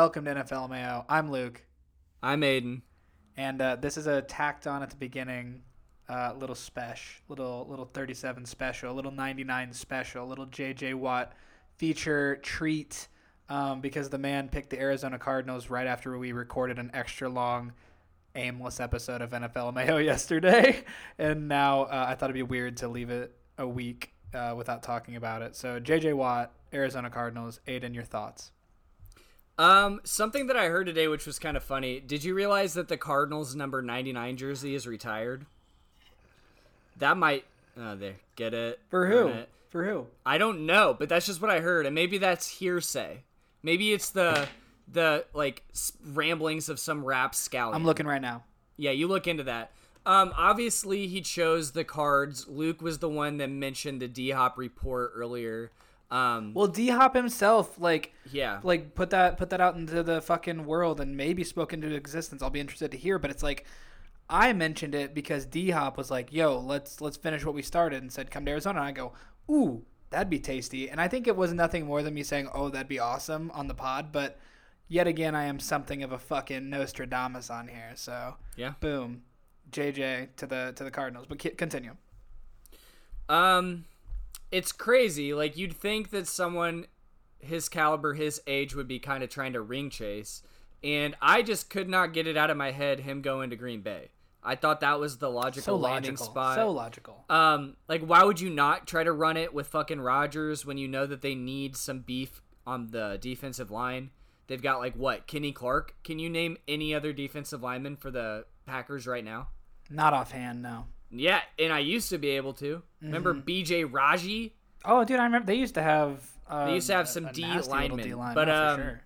Welcome to NFL Mayo. I'm Luke, I'm Aiden. and uh, this is a tacked on at the beginning uh, little special, little little 37 special, little 99 special, little JJ Watt feature treat um, because the man picked the Arizona Cardinals right after we recorded an extra long, aimless episode of NFL Mayo yesterday, and now uh, I thought it'd be weird to leave it a week uh, without talking about it. So JJ Watt, Arizona Cardinals. Aiden, your thoughts? Um, something that I heard today, which was kind of funny. Did you realize that the Cardinals number 99 jersey is retired? That might. Oh, there. Get it? For who? it. For who? I don't know, but that's just what I heard, and maybe that's hearsay. Maybe it's the the like ramblings of some rap scallion. I'm looking right now. Yeah, you look into that. Um, obviously he chose the cards. Luke was the one that mentioned the D Hop report earlier. Um, Well, D Hop himself, like, yeah, like put that put that out into the fucking world and maybe spoke into existence. I'll be interested to hear. But it's like, I mentioned it because D Hop was like, "Yo, let's let's finish what we started," and said, "Come to Arizona." And I go, "Ooh, that'd be tasty." And I think it was nothing more than me saying, "Oh, that'd be awesome" on the pod. But yet again, I am something of a fucking Nostradamus on here. So yeah. boom, JJ to the to the Cardinals. But continue. Um, it's crazy. Like you'd think that someone his caliber, his age, would be kind of trying to ring chase, and I just could not get it out of my head him going to Green Bay. I thought that was the logical So landing logical. spot. So logical. Um, like why would you not try to run it with fucking Rodgers when you know that they need some beef on the defensive line? They've got like what Kenny Clark. Can you name any other defensive lineman for the Packers right now? Not offhand, no. Yeah, and I used to be able to. Remember Mm-hmm. BJ Raji? Oh, dude, I remember they used to have. Uh, They used to have some a D nasty linemen, D-line, but, um, sure.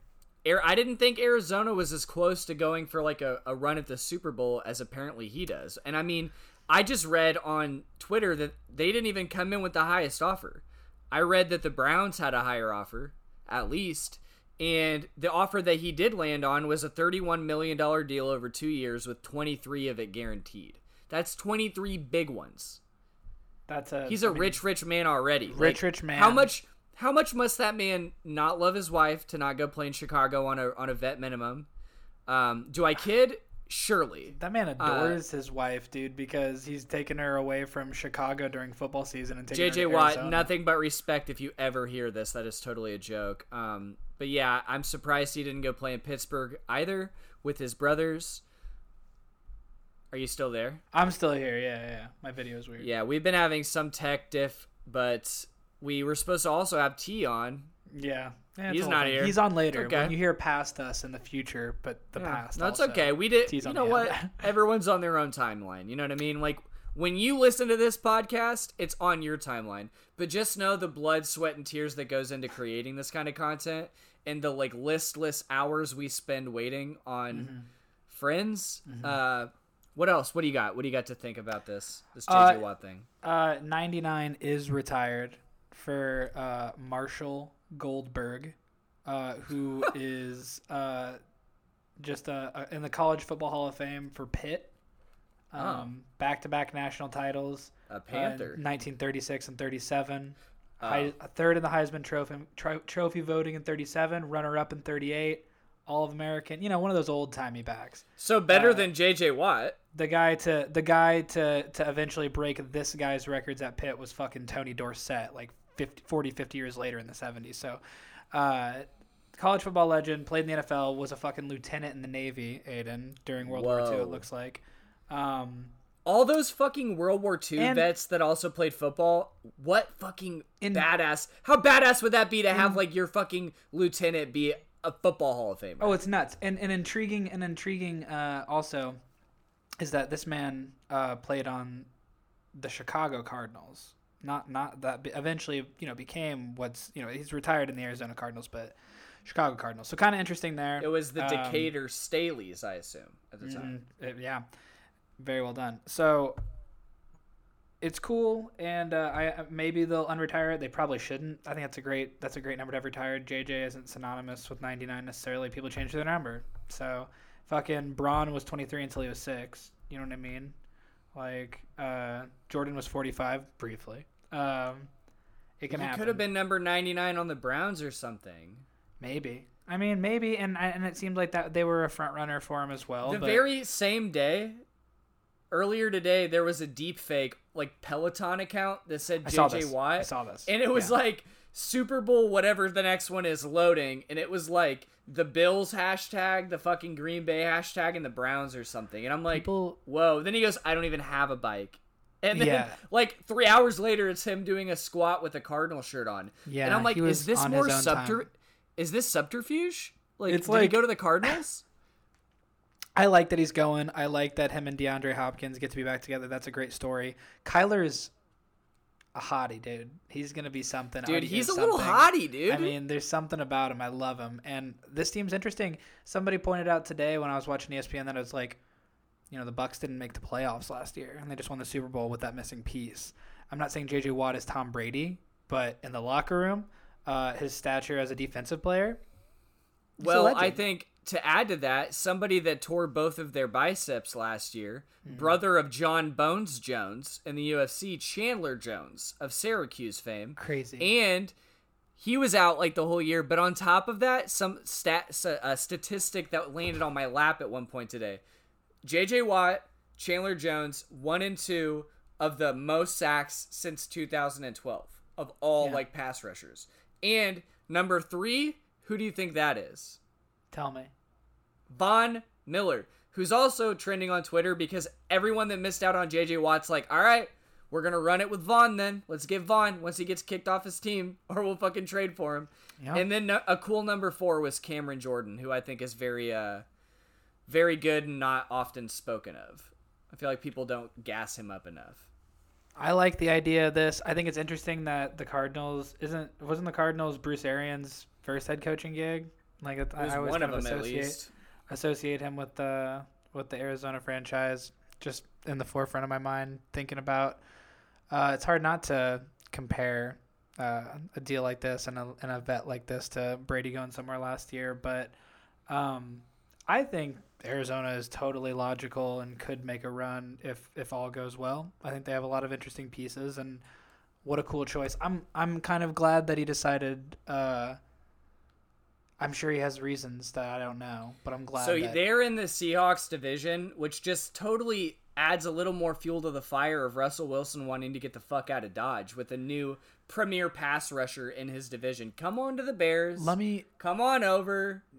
Air, I didn't think Arizona was as close to going for like a, a run at the Super Bowl as apparently he does. And I mean, I just read on Twitter that they didn't even come in with the highest offer. I read that the Browns had a higher offer, at least. And the offer that he did land on was a $31 million deal over two years with 23 of it guaranteed. That's 23 big ones. That's a. He's a I mean, rich, rich man already. Rich, Like, rich man. How much? How much must that man not love his wife to not go play in Chicago on a on a vet minimum? Um, do I kid? Surely. That man adores his wife, dude, because he's taken her away from Chicago during football season and taken her JJ Watt, Arizona. nothing but respect if you ever hear this. That is totally a joke. Um, but yeah, I'm surprised he didn't go play in Pittsburgh either with his brothers. Are you still there? I'm still here. Yeah, yeah. My video is weird. Yeah, we've been having some tech diff, but we were supposed to also have T on. Yeah. Yeah, He's not thing. here. He's on later. Okay. When you hear past us in the future, but the Yeah. past. No, it's also. okay. We did. T's You know what? Everyone's on their own timeline. You know what I mean? Like when you listen to this podcast, it's on your timeline. But just know the blood, sweat, and tears that goes into creating this kind of content, and the like listless hours we spend waiting on Mm-hmm. friends. Uh, what else? What do you got? What do you got to think about this this Uh, JJ Watt thing? Uh, 99 is retired for uh, Marshall Goldberg, uh, who is uh, just uh, uh, in the College Football Hall of Fame for Pitt. Um, Back-to-back national titles. A uh, Panther. 1936 and 37. Oh. Hei- a third in the Heisman Trophy, tro- trophy voting in 37. Runner-up in 38. All-American. You know, one of those old-timey backs. so better uh, than JJ Watt. the guy to the guy to to eventually break this guy's records at Pitt was fucking Tony Dorsett like 50, 40 50 years later in the 70s so uh, college football legend played in the NFL was a fucking lieutenant in the Navy Aiden during World War II it looks like um, All those fucking World War II And- vets that also played football, what fucking In- badass? How badass would that be to have like your fucking lieutenant be a football Hall of Famer? oh it's nuts and and intriguing and intriguing uh, also is that this man uh, played on the Chicago Cardinals not not that eventually you know became what's you know he's retired in the Arizona Cardinals but Chicago Cardinals so kind of interesting there it was the Um, Decatur Staleys, I assume, at the time. Mhm. Uh, yeah, very well done. So it's cool, and uh, I maybe they'll unretire it. They probably shouldn't. I think that's a great that's a great number to have retired. JJ isn't synonymous with 99 necessarily. People change their number. So fucking Bron was 23 until he was six. You know what I mean? Like uh, Jordan was 45 briefly. Um, it can He happen. could have been number 99 on the Browns or something. maybe. I mean, maybe, and and it seemed like that they were a front runner for him as well. the but very same day, earlier today, there was a deep fake like Peloton account that said JJ. Watt. I saw this. And it was Yeah. like Super Bowl, whatever the next one is loading, and it was like the Bills hashtag, the fucking Green Bay hashtag, and the Browns or something. And I'm like, People- whoa. Then he goes, I don't even have a bike. And then, Yeah. like three hours later, it's him doing a squat with a Cardinal shirt on. Yeah, and I'm like, is this more subter? time. Is this subterfuge? Like, It's did he go to the Cardinals? I like that he's going. I like that him and DeAndre Hopkins get to be back together. That's a great story. Kyler's a hottie, dude. He's gonna be something. Dude, he's a little hottie, dude. I mean, there's something about him. I love him. And this team's interesting. Somebody pointed out today when I was watching ESPN that it was like, you know, the Bucs didn't make the playoffs last year, and they just won the Super Bowl with that missing piece. I'm not saying JJ Watt is Tom Brady, but in the locker room, uh, his stature as a defensive player. Well, I think to add to that, somebody that tore both of their biceps last year, Hmm. brother of Jon Bones Jones in the UFC, Chandler Jones of Syracuse fame, crazy. and he was out like the whole year. But on top of that, some stat a statistic that landed on my lap at one point today: J.J. Watt, Chandler Jones, one and two of the most sacks since 2012 of all Yeah. like pass rushers, and number three. Who do you think that is? Tell me. Von Miller, who's also trending on Twitter because everyone that missed out on JJ Watt's like, all right, we're gonna run it with Von then. Let's get Von once he gets kicked off his team, or we'll fucking trade for him. Yep. And then a cool number four was Cameron Jordan, who I think is very, uh, very good and not often spoken of. I feel like people don't gas him up enough. I like the idea of this. I think it's interesting that the Cardinals isn't wasn't the Cardinals Bruce Arians' first head coaching gig. Like it, I always one of them at associate associate him with the with the Arizona franchise. Just in the forefront of my mind, thinking about. Uh, it's hard not to compare uh, a deal like this and a, and a vet like this to Brady going somewhere last year, but um, I think Arizona is totally logical and could make a run if if all goes well. I think they have a lot of interesting pieces and what a cool choice. I'm I'm kind of glad that he decided. Uh, I'm sure he has reasons that I don't know, but I'm glad. So that, they're in the Seahawks division, which just totally adds a little more fuel to the fire of Russell Wilson wanting to get the fuck out of Dodge with a new premier pass rusher in his division. Come on to the Bears. let me Come on over.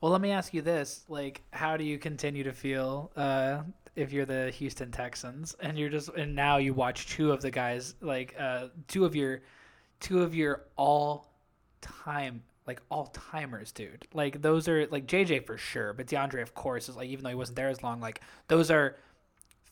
well let me ask you this: like, how do you continue to feel uh, if you're the Houston Texans and you're just and now you watch two of the guys like uh, two of your two of your all time like all timers, dude. Like those are like JJ for sure, but DeAndre of course is like even though he wasn't there as long, like those are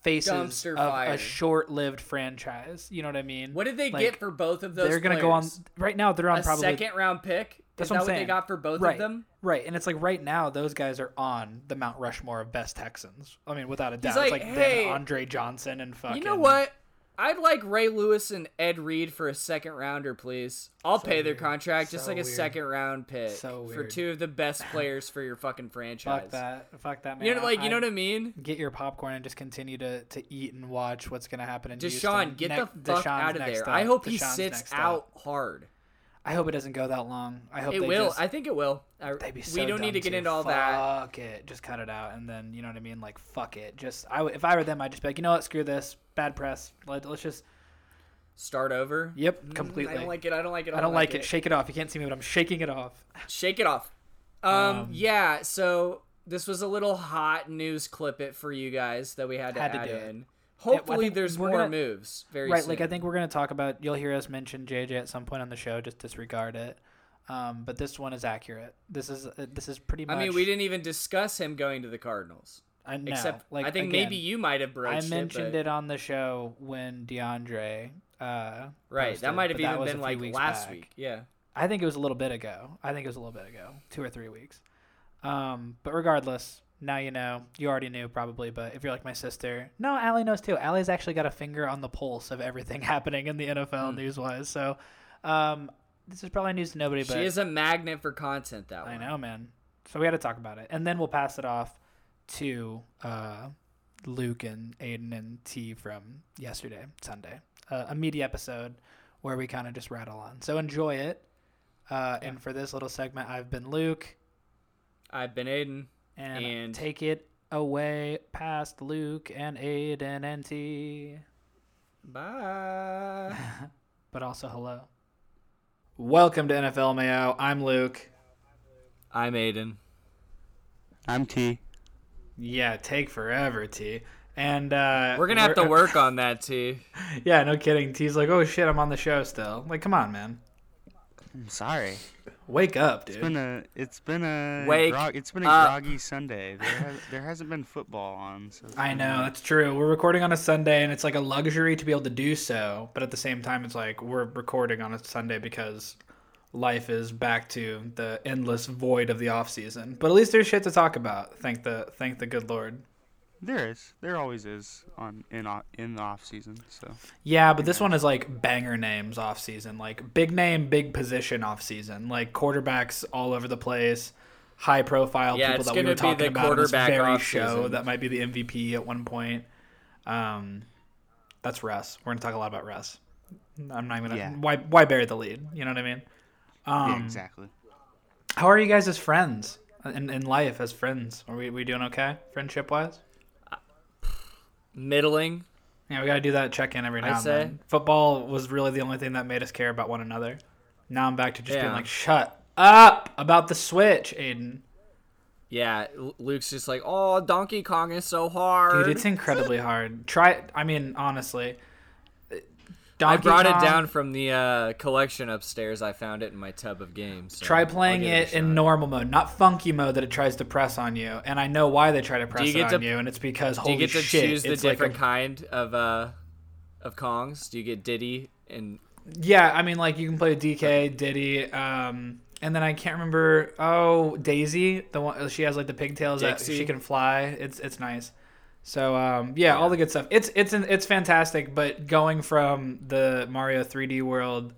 faces Dumpster of fire. a short-lived franchise. You know what I mean? What did they Like, get for both of those? They're gonna go on right now. They're on a probably second round pick. That's Is what that what they got for both right, of them? Right, and it's like right now those guys are on the Mount Rushmore of best Texans. I mean, without a doubt, like, it's like "Hey, Andre Johnson and fucking. You know what? I'd like Ray Lewis and Ed Reed for a second rounder, please. I'll So pay their weird. contract just So like a weird. second round pick So for two of the best players for your fucking franchise. Fuck that. Fuck that man. You know, like you know what I mean? Get your popcorn and just continue to, to eat and watch what's gonna happen in Deshaun, Houston. get Ne- the fuck Deshaun's out of there. up. I hope he sits next up. out hard. I hope it doesn't go that long. I hope It they will. Just, I think it will. I, they'd be we don't need to get too. into all that. Fuck it. Just cut it out, and then you know what I mean. Like fuck it. Just I if I were them, I'd just be like, you know what? Screw this. Bad press. Let, let's just. Start over. Yep. Mm, Completely. I don't like it. I don't like it. I don't like it. Shake it off. You can't see me, but I'm shaking it off. Shake it off. Um, Um, yeah, so this was a little hot news clip it for you guys that we had to Had to add do it. Hopefully there's more gonna- moves very right. soon. Like I think we're gonna talk about. You'll hear us mention JJ at some point on the show. Just disregard it. Um, but this one is accurate. This is uh, this is pretty much. I mean, we didn't even discuss him going to the Cardinals. I know. Except like I think again, maybe you might have broached. It. I mentioned it. it on the show when DeAndre. Uh, Right, posted, that might have even been like last back. week. Yeah. I think it was a little bit ago. I think it was a little bit ago, two or three weeks. Um, but regardless, now you know. You already knew probably, but if you're like my sister, no, Allie knows too. Allie's actually got a finger on the pulse of everything happening in the NFL Hmm. news wise. So, um, this is probably news to nobody, but she is a magnet for content. That I one. know, man. So we had to talk about it, and then we'll pass it off to uh, Luke and Aiden and T from yesterday, Sunday. Uh, a media episode where we kind of just rattle on. So enjoy it. Uh, And for this little segment, I've been Luke, I've been Aiden. And, And- take it away past Luke and Aiden and T. Bye. But also hello. Welcome to NFL Mayo. I'm Luke. I'm Aiden. I'm T. Yeah, take forever, T. And uh, We're gonna have to work on that, T. Yeah, no kidding. T's like, oh shit, I'm on the show still. Like, come on, man. I'm sorry. Wake up, dude. It's been a it's been a Wake grog, it's been a up. groggy Sunday. There has, there hasn't been football on. So I know that's true. We're recording on a Sunday, and it's like a luxury to be able to do so. But at the same time, it's like we're recording on a Sunday because life is back to the endless void of the off season. But at least there's shit to talk about. Thank the thank the good Lord. There is. There always is on in in the off season. So Yeah, but this one is like banger names off season, like big name, big position off season, like quarterbacks all over the place, high profile Yeah, people it's that we gonna were be talking the about in this quarterback very off show season. that might be the MVP at one point. Um, that's Russ. We're gonna talk a lot about Russ. I'm not gonna Yeah. why why bury the lead. You know what I mean? Um, yeah, exactly. How are you guys as friends in, in life as friends? Are we, we doing okay friendship wise? Middling. Yeah, we got to do that check in every I now and say. then. Football was really the only thing that made us care about one another. Now I'm back to just being like, shut up about the Switch, Aiden. Yeah, Luke's just like, oh, Donkey Kong is so hard. Dude, it's incredibly hard. Try, I mean, honestly. I brought Kong, it down from the uh, collection upstairs. I found it in my tub of games. so Try playing give it in normal mode, not funky mode that it tries to press on you. And I know why they try to press it get on to- you, and it's because Do you get to shit, choose the it's like a- different kind of uh, of Kongs? Do you get Diddy and Yeah, I mean, like you can play DK, Diddy, um, and then I can't remember. Oh, Daisy, the one she has like the pigtails that she can fly. It's it's nice. So um, yeah, all the good stuff. It's it's it's fantastic. But going from the Mario 3D World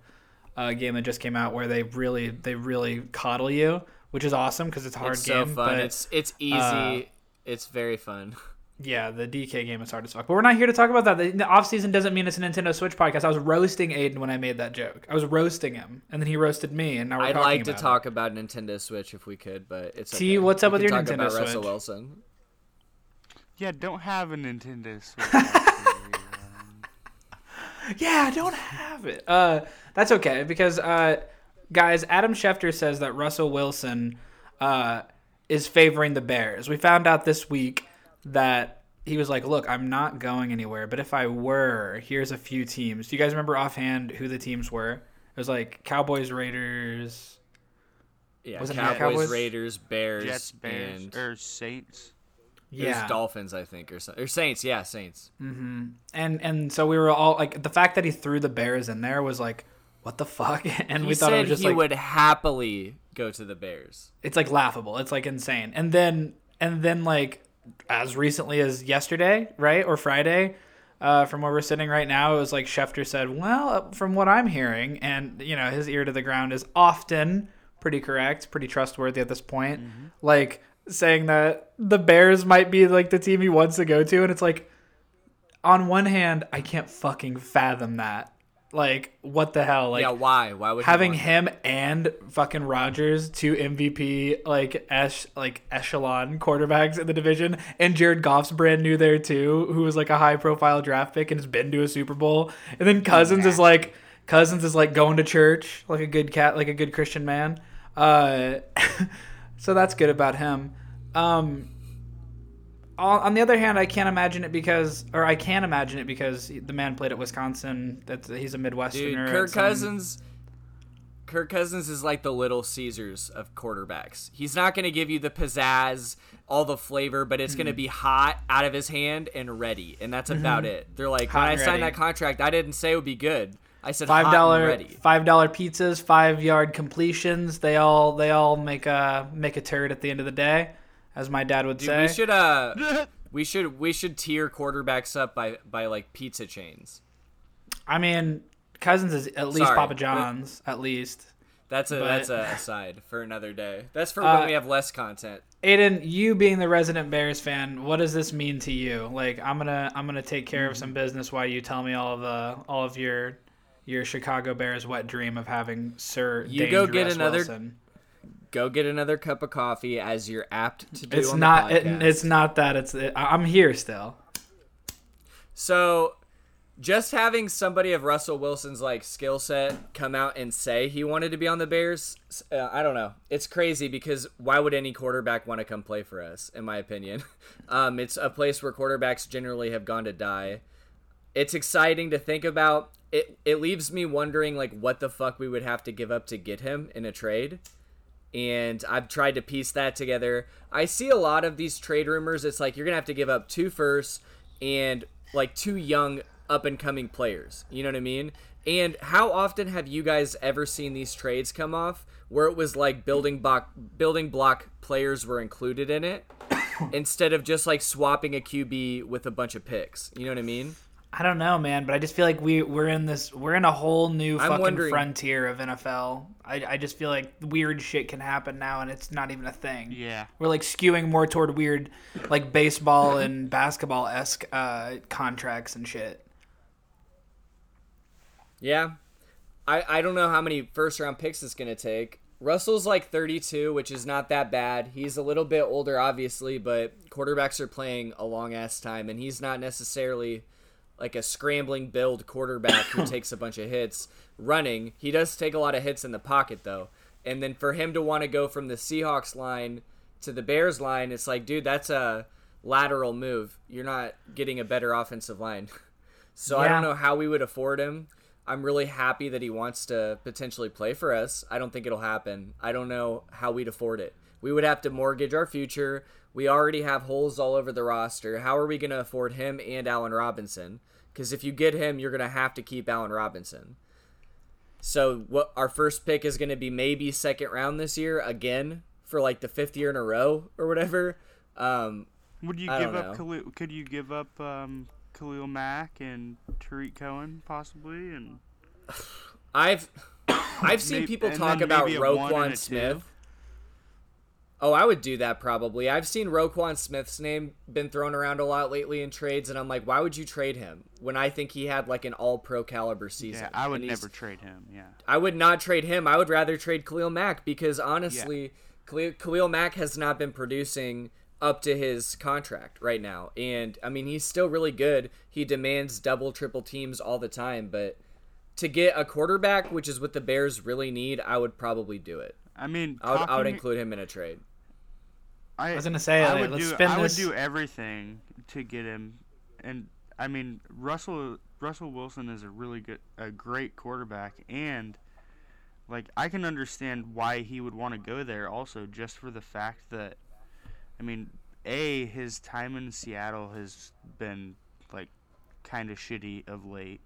uh, game that just came out, where they really they really coddle you, which is awesome because it's a hard it's so game. fun. But it's it's easy. uh, it's very fun. yeah, the DK game is hard as fuck. But we're not here to talk about that. The, the off season doesn't mean it's a Nintendo Switch podcast. I was roasting Aiden when I made that joke. I was roasting him, and then he roasted me, and now we're I'd talking like to it. talk about Nintendo Switch if we could, but it's T, okay. what's up We with your Nintendo about Russell Switch? Wilson. Yeah, don't have a Nintendo Switch. actually. Yeah, I don't have it. Uh, that's okay because uh, guys, Adam Schefter says that Russell Wilson uh, is favoring the Bears. We found out this week that he was like, "Look, I'm not going anywhere, but if I were, here's a few teams." Do you guys remember offhand who the teams were? It was like Cowboys, Raiders. Yeah, Wasn't it Cowboys, Cowboys? Raiders, Bears, Jets, Bears, and or Saints. It was Yeah, Dolphins, I think, or or Saints. Yeah, Saints. and and so we were all like, the fact that he threw the Bears in there was like, what the fuck? And He we thought it was just he like would happily go to the Bears. it's like laughable. It's like insane. And then and then like as recently as yesterday, right or Friday, uh, from where we're sitting right now, it was like Schefter said, "Well, uh, from what I'm hearing, and you know, his ear to the ground is often pretty correct, pretty trustworthy at this point. Like saying that the Bears might be like the team he wants to go to, and it's like, on one hand, I can't fucking fathom that. Like, what the hell? Like, yeah, why? Why would having him and fucking Rodgers, two MVP like esh like echelon quarterbacks in the division, and Jared Goff's brand new there too, who was like a high profile draft pick and has been to a Super Bowl. And then Cousins is like Cousins is like going to church like a good cat, like a good Christian man. Uh, so that's good about him. Um, on, the other hand, I can't imagine it because, or I can imagine it because the man played at Wisconsin. That's he's a Midwesterner. Dude, Kirk some- Cousins. Kirk Cousins is like the Little Caesars of quarterbacks. He's not going to give you the pizzazz, all the flavor, but it's going to be hot out of his hand and ready, and that's about it. They're like, Mm-hmm. Hot when I and signed that contract, I didn't say it would be good. I said five hot and dollar ready. five dollar pizzas, five yard completions. They all they all make a make a turd at the end of the day, as my dad would Dude, say. we should uh, we should we should tier quarterbacks up by by like pizza chains. I mean, Cousins is at least Sorry, Papa but- John's, at least. That's a But- that's a aside for another day. That's for Uh, when we have less content. Aiden, you being the resident Bears fan, what does this mean to you? Like, I'm gonna I'm gonna take care of some business while you tell me all of the all of your your Chicago Bears wet dream of having Sir. You go get another- Wilson. Go get another cup of coffee, as you're apt to do. It's not. It, it's not that. It's. It, I'm here still. So, just having somebody of Russell Wilson's like skill set come out and say he wanted to be on the Bears, uh, I don't know. It's crazy because why would any quarterback want to come play for us? In my opinion, um, it's a place where quarterbacks generally have gone to die. It's exciting to think about. It it leaves me wondering like what the fuck we would have to give up to get him in a trade. And I've tried to piece that together. I see a lot of these trade rumors. It's like you're gonna have to give up two firsts and like two young up and coming players. You know what I mean? And how often have you guys ever seen these trades come off where it was like building block building block players were included in it instead of just like swapping a QB with a bunch of picks? You know what I mean? I don't know, man, but I just feel like we we're in this we're in a whole new I'm fucking wondering- frontier of NFL. I I just feel like weird shit can happen now, and it's not even a thing. Yeah. We're like skewing more toward weird, like baseball and basketball esque uh, contracts and shit. Yeah. I, I don't know how many first round picks it's going to take. Russell's like 32, which is not that bad. He's a little bit older, obviously, but quarterbacks are playing a long ass time, and he's not necessarily like a scrambling build quarterback who takes a bunch of hits running. He does take a lot of hits in the pocket, though. And then for him to want to go from the Seahawks line to the Bears line, it's like, dude, that's a lateral move. You're not getting a better offensive line. So I don't know how we would afford him. I'm really happy that he wants to potentially play for us. I don't think it'll happen. I don't know how we'd afford it. We would have to mortgage our future. We already have holes all over the roster. How are we going to afford him and Allen Robinson? Because if you get him, you're going to have to keep Allen Robinson. So what our first pick is going to be maybe second round this year again for like the fifth year in a row or whatever. Um, Would you I give up? know. Could you give up um, Khalil Mack and Tarik Cohen possibly? And I've I've seen Maybe- people talk about maybe a one and a Roquan two. Smith. Oh, I would do that probably. I've seen Roquan Smith's name been thrown around a lot lately in trades, and I'm like, why would you trade him when I think he had like an All Pro caliber season? yeah, I would never trade him. Yeah. I would not trade him. I would rather trade Khalil Mack because honestly, Khalil, Khalil Mack has not been producing up to his contract right now. And I mean, he's still really good. He demands double, triple teams all the time. But to get a quarterback, which is what the Bears really need, I would probably do it. I mean, I would, I would include him in a trade. I, was gonna say, I like, would let's do. spin I this- would do everything to get him, and I mean Russell Russell Wilson is a really good, a great quarterback, and like I can understand why he would want to go there. Also, just for the fact that, I mean, a his time in Seattle has been like kind of shitty of late.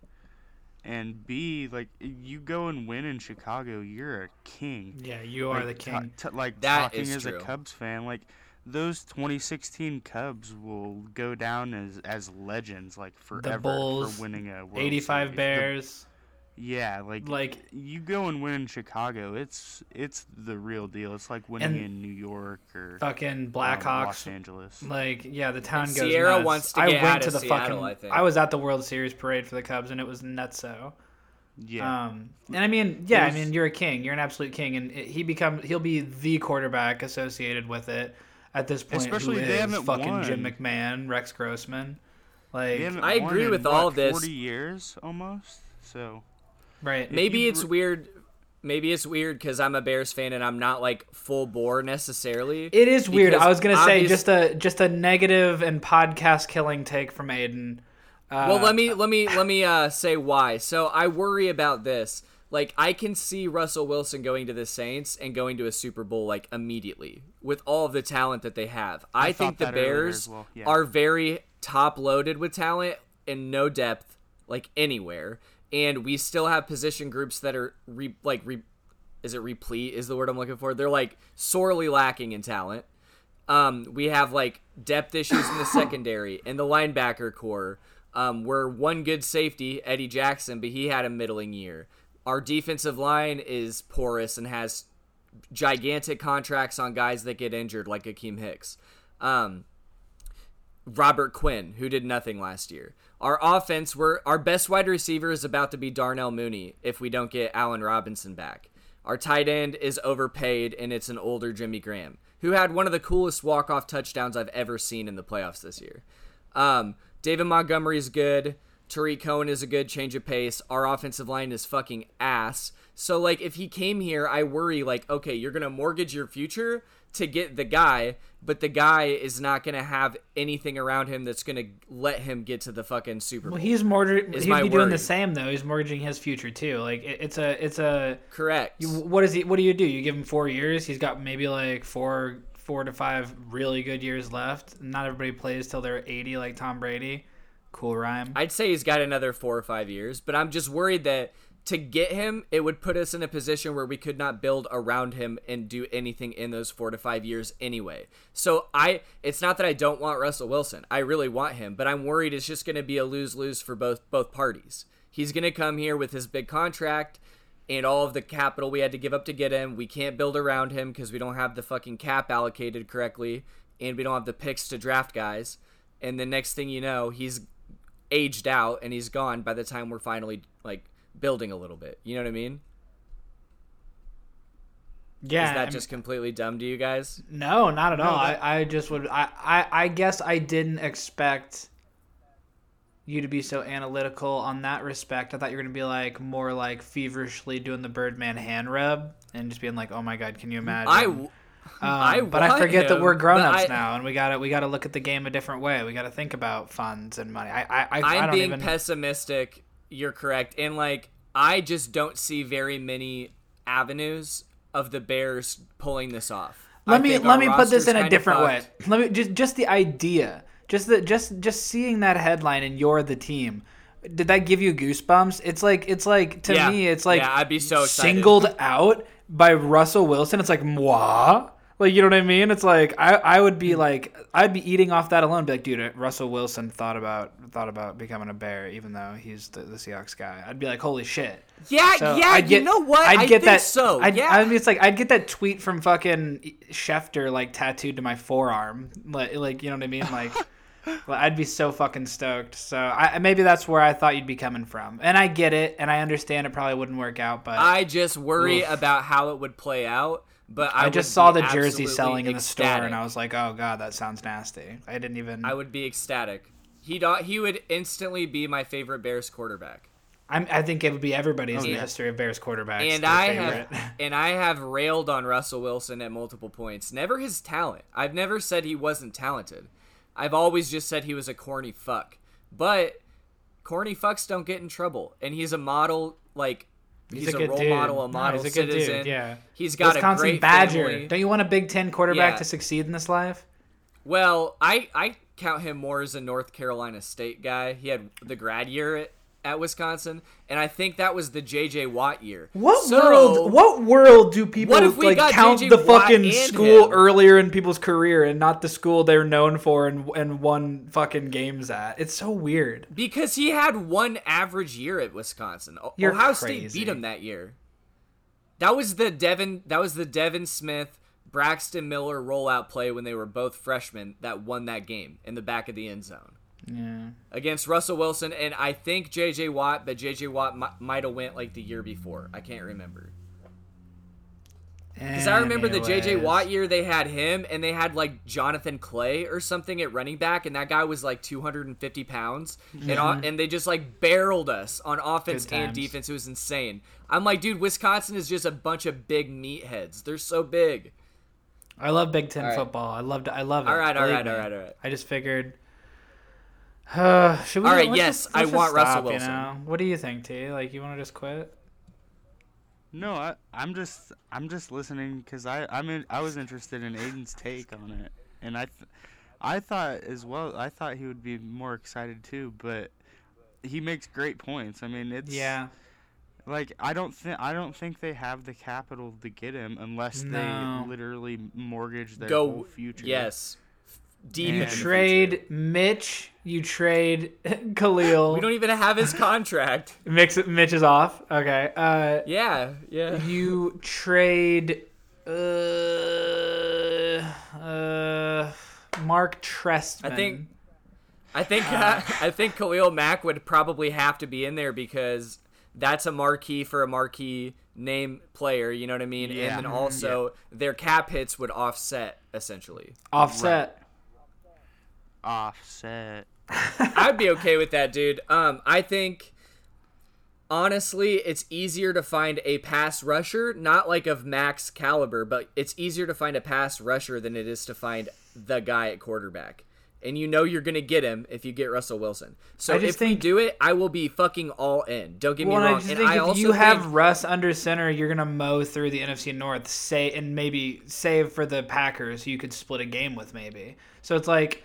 And B, like you go and win in Chicago, you're a king Yeah, you are the like, ta- king. ta- like That talking is as true. a Cubs fan, like those 2016 Cubs will go down as as legends, like forever Bulls, for winning a World 85 Series. The- Bears. Yeah, like Like- you go and win in Chicago, it's it's the real deal. It's like winning in New York or fucking um, Blackhawks. Los Angeles. Like, yeah, the town goes Sierra nuts. wants to I get went out to of the Seattle, fucking. I think. was at the World Series parade for the Cubs, and it was nutso. Yeah, Um, and I mean, yeah, I mean, you're a king. You're an absolute king, and it, he become he'll be the quarterback associated with it at this point. Especially who they is haven't fucking Jim. McMahon, Rex Grossman, like They haven't I won agree in, with what, all of this. 40 years almost. So right. Maybe you it's br- weird. Maybe it's weird because I'm a Bears fan and I'm not like full bore necessarily. It is weird. I was gonna say just a just a negative and podcast killing take from Aiden. Uh, well, let me let me let me uh, say why. So I worry about this. Like I can see Russell Wilson going to the Saints and going to a Super Bowl like immediately with all of the talent that they have. I, I think the thought that earlier Bears well, yeah. are very top loaded with talent and no depth like anywhere. And we still have position groups that are re- like re- is it replete is the word I'm looking for. They're like sorely lacking in talent. Um, we have like depth issues in the secondary and the linebacker corps. Um, we're one good safety, Eddie Jackson, but he had a middling year. our defensive line is porous and has gigantic contracts on guys that get injured, like Akiem Hicks. Um, Robert Quinn, who did nothing last year. Our offense, we're our best wide receiver is about to be Darnell Mooney if we don't get Allen Robinson back. Our tight end is overpaid, and it's an older Jimmy Graham, who had one of the coolest walk-off touchdowns I've ever seen in the playoffs this year. Um, David Montgomery is good. Tarik Cohen is a good change of pace. Our offensive line is fucking ass. So like if he came here, I worry like okay, you're going to mortgage your future to get the guy, but the guy is not going to have anything around him that's going to let him get to the fucking Super Bowl. Well, he's mortgaging. He'd be doing worry. the same though. He's mortgaging his future too. Like it, it's a, it's a. Correct. You, what is he? What do you do? You give him four years. He's got maybe like four, four to five really good years left. Not everybody plays till they're eighty, like Tom Brady. Cool rhyme. I'd say he's got another four or five years, but I'm just worried that to get him, it would put us in a position where we could not build around him and do anything in those four to five years anyway. So I, it's not that I don't want Russell Wilson. I really want him, but I'm worried it's just going to be a lose lose for both both parties. He's going to come here with his big contract and all of the capital we had to give up to get him. We can't build around him because we don't have the fucking cap allocated correctly, and we don't have the picks to draft guys. And the next thing you know, he's aged out and he's gone by the time we're finally like building a little bit. You know what I mean? yeah. Is that I just completely dumb to you guys? No, not at all. that- I, I just would. I, I, I guess I didn't expect you to be so analytical on that respect. I thought you were gonna be like more like feverishly doing the Birdman hand rub and just being like, "Oh my god, can you imagine?" I w- Um, I but I want forget that we're grown ups I- now, and we gotta we gotta look at the game a different way. We gotta think about funds and money. I I, I, I I'm don't being even. pessimistic. You're correct. And like I just don't see very many avenues of the Bears pulling this off. I let me let me put this in a different way. Let me just just the idea, just the just just seeing that headline and you're the team. Did that give you goosebumps? It's like it's like to Yeah. me, it's like Yeah, I'd be so excited. singled out by Russell Wilson. It's like moi. Like you know what I mean? It's like I, I would be mm. like I'd be eating off that alone. Be like, dude, Russell Wilson thought about thought about becoming a bear, even though he's the, the Seahawks guy. I'd be like, holy shit. Yeah, So yeah. I'd get, you know what? I'd I get think that. so. I'd, yeah. I mean, it's like I'd get that tweet from fucking Schefter like tattooed to my forearm, like, like you know what I mean? Like, well, I'd be so fucking stoked. So I maybe that's where I thought you'd be coming from, and I get it, and I understand it probably wouldn't work out, but I just worry Oof. about how it would play out. But I, I, just saw the jersey absolutely selling in the store, and I was like, oh god, that sounds nasty. I didn't even. I would be ecstatic. He he would instantly be my favorite Bears quarterback. I'm, I think it would be everybody's oh, in the history of Bears quarterbacks. and I favorite. have and I have railed on Russell Wilson at multiple points. Never his talent. I've never said he wasn't talented. I've always just said he was a corny fuck. But corny fucks don't get in trouble, and he's a model like he's, He's, a, a, good role dude. model, a No, he's a good citizen. dude. Yeah, He's got Wisconsin a great Badger. family. Don't you want a Big Ten quarterback Yeah. to succeed in this life? Well, I I count him more as a North Carolina State guy. He had the grad year at, at Wisconsin, and I think that was the J.J. Watt year. What So- world? What world do people What if we like count the Watt fucking school him? earlier in people's career and not the school they're known for and and won fucking games at? It's so weird. Because he had one average year at Wisconsin. You're Ohio State beat him that year. That was the Devin. That was the Devin Smith, Braxton Miller rollout play when they were both freshmen that won that game in the back of the end zone Yeah. against Russell Wilson and I think J.J. Watt, but J.J. Watt mi- might have went like the year before. I can't remember. Because I remember the J.J. Watt year, they had him, and they had like Jonathan Clay or something at running back, and that guy was like 250 pounds, and mm-hmm. on, and they just like barreled us on offense and defense. It was insane. I'm like, dude, Wisconsin is just a bunch of big meatheads. They're so big. I love Big Ten right. football. I loved. I love it. All right, all right, all right, all right. I just figured. Uh, should we? All right, yes, just- I let's just want Russell stop, you Wilson. know? What do you think, T? Like, you want to just quit? No, I, I'm just I'm just listening because I I'm in, I was interested in Aiden's take on it, and I th- I thought as well. I thought he would be more excited too, but he makes great points. I mean, it's Yeah. Like I don't think I don't think they have the capital to get him unless No. they literally mortgage their Go whole future. Yes, deep. You into the future. Trade Mitch. You trade Khalil. We don't even have his contract. Mix Mitch is off. Okay. Uh, yeah, yeah. you trade. Uh, uh, Mark Trestman. I think I think uh, I think Khalil Mack would probably have to be in there because that's a marquee for a marquee name player. You know what I mean? Yeah. And then also their cap hits would offset essentially. offset. Offset. I'd be okay with that, dude. Um, I think honestly, it's easier to find a pass rusher, not like of max caliber, but it's easier to find a pass rusher than it is to find the guy at quarterback. And you know you're gonna get him if you get Russell Wilson. So I if just we do it, I will be fucking all in. Don't get me Well, and wrong. I just and think I if also you have think- Russ under center, you're gonna mow through the NFC North. Say and maybe save for the Packers, you could split a game with maybe. So it's like,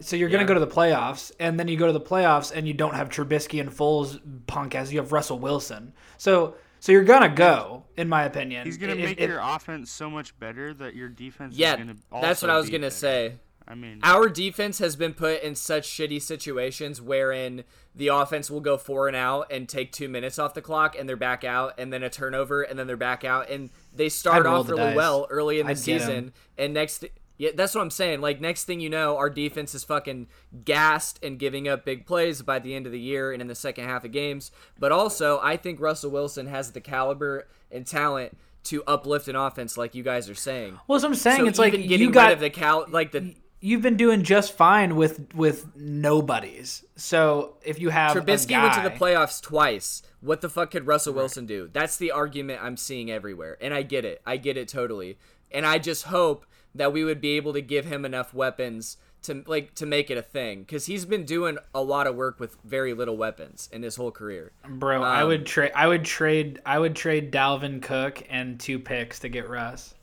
so you're gonna Yeah. go to the playoffs, and then you go to the playoffs, and you don't have Trubisky and Foles punk as you have Russell Wilson. So so you're gonna go, in my opinion. He's gonna If- make if- your offense so much better that your defense yeah, is gonna. that's what I was gonna better. say. I mean, Our defense has been put in such shitty situations wherein the offense will go four and out and take two minutes off the clock and they're back out and then a turnover and then they're back out and they start off really dice. well early in the I'd season and next yeah that's what I'm saying like next thing you know our defense is fucking gassed and giving up big plays by the end of the year and in the second half of games but also I think Russell Wilson has the caliber and talent to uplift an offense like you guys are saying. well, so I'm saying So it's like you got the cal like the you've been doing just fine with with nobodies. So if you have a Trubisky went to the playoffs twice. What the fuck could Russell Wilson do? That's the argument I'm seeing everywhere. And I get it. I get it totally. And I just hope that we would be able to give him enough weapons to like to make it a thing cuz he's been doing a lot of work with very little weapons in his whole career. Bro, I Um, would trade. I would trade. I would trade Dalvin Cook and two picks to get Russ,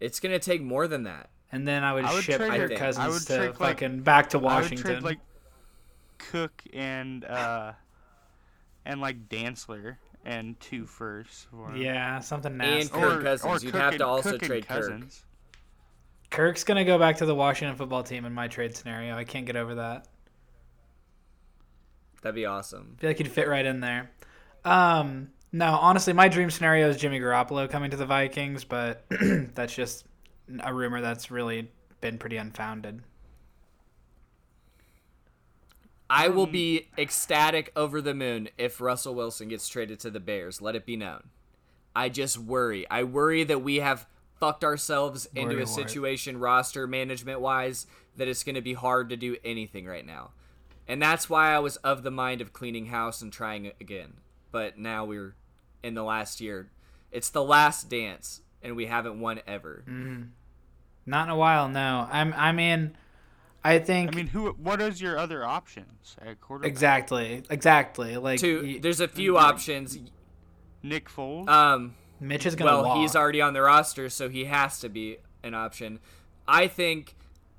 It's going to take more than that. and then I would, I would ship trade Kirk Cousins I would to trade, like- fucking back to I would Washington. trade like Cook and uh and like Dantzler and two firsts. For him. yeah, something And nasty. Kirk Cousins. You'd Cook have and- to also Cook and trade Kirk. Cousins. Kirk's gonna go back to the Washington football team in my trade scenario. I can't get over that. That'd be awesome. I feel like he'd fit right in there. Um, no, honestly, my dream scenario is Jimmy Garoppolo coming to the Vikings, but that's just a rumor that's really been pretty unfounded. I Um, will be ecstatic over the moon if Russell Wilson gets traded to the Bears. Let it be known. I just worry. I worry that we have fucked ourselves into Worry a situation roster management wise that it's going to be hard to do anything right now. And that's why I was of the mind of cleaning house and trying again. But now we're in the last year. It's the last dance and we haven't won ever. Mm. Not in a while, no. I'm. I'm mean, I think I mean, who? What is your other options at quarterback? exactly, exactly. Like Two, y- there's a few options. Nick Foles. Um, Mitch is gonna well, walk. he's already on the roster, so he has to be an option. I think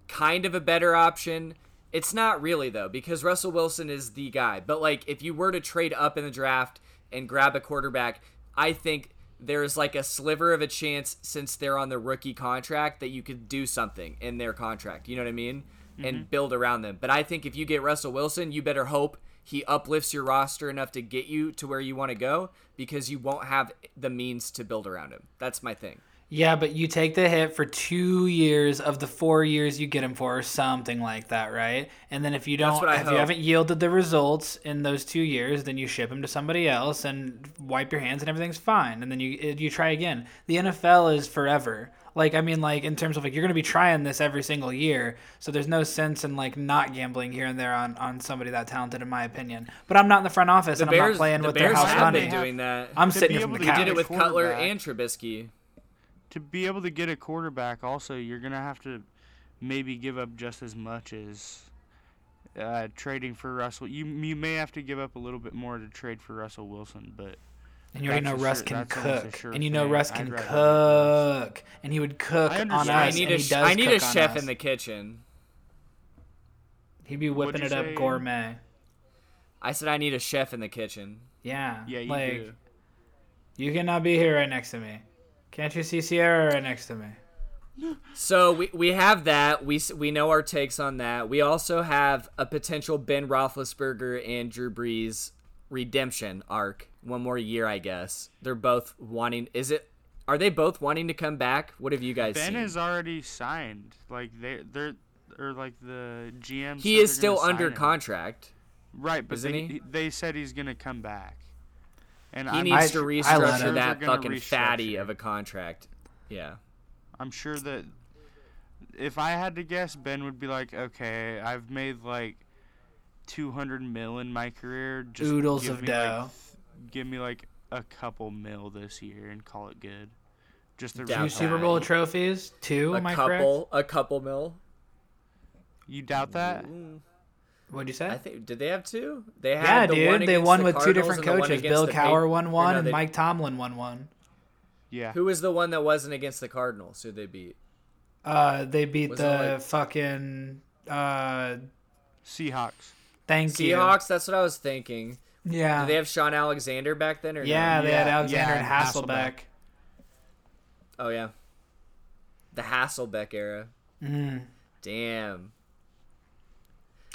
kind of a better option. It's not really though, because Russell Wilson is the guy. But like, if you were to trade up in the draft and grab a quarterback, I think there's like a sliver of a chance since they're on the rookie contract that you could do something in their contract. You know what I mean? And mm-hmm. build around them. But I think if you get Russell Wilson, you better hope he uplifts your roster enough to get you to where you want to go because you won't have the means to build around him. That's my thing. Yeah, but you take the hit for two years of the four years you get him for, or something like that, right? And then if you don't, if you haven't yielded the results in those two years, then you ship him to somebody else and wipe your hands, and everything's fine. And then you you try again. The NFL is forever. Like I mean, like in terms of like you're gonna be trying this every single year, so there's no sense in like not gambling here and there on on somebody that talented, in my opinion. But I'm not in the front office, The and I'm not playing the with Bears their house have money. been doing that. I'm To sitting be here from able the to couch. He did it with. Cutler and Trubisky. to be able to get a quarterback, also you're gonna have to maybe give up just as much as uh, trading for Russell. You you may have to give up a little bit more to trade for Russell Wilson, but And you already know Russ sure- can that's almost a cook, sure and you know. Russ can Russ. cook, and he would cook I on us. I need and a he sh- does I need a chef in the kitchen. He'd be whipping it up say? gourmet. I said I need a chef in the kitchen. Yeah, yeah, you like do. you cannot be here right next to me. Can't you see Sierra right next to me? So we, we have that. We we know our takes on that. We also have a potential Ben Roethlisberger and Drew Brees redemption arc. One more year, I guess. They're both wanting. Is it? Are they both wanting to come back? What have you guys Ben seen? is already signed. Like they they're or like the GM. he is still under sign him. contract. Right, but isn't they, he? they said he's gonna come back. And He I'm, needs I- to I restructure him. that They're gonna fucking fatty of a contract. Yeah. I'm sure that if I had to guess, Ben would be like, "Okay, I've made like 200 mil in my career. Just Oodles of dough. Like, th- give me like a couple mil this year and call it good." Just to Down Two Super Bowl trophies. Two. a am I correct? couple, a couple mil. You doubt that? Ooh. What'd you say? I think did they have two? They had yeah, the dude. one they won the with two different and the one coaches. Bill the Cowher won one, no, and they- Mike Tomlin won one. Yeah. Who was the one that wasn't against the Cardinals? Who they beat? Uh, they beat Was the like- fucking. Uh, Seahawks. thank you. Seahawks. That's what I was thinking. Yeah. Did they have Shaun Alexander back then or no? yeah, they had Alexander yeah, and Hasselbeck. Hasselbeck. Oh yeah. The Hasselbeck era. Mm. Damn.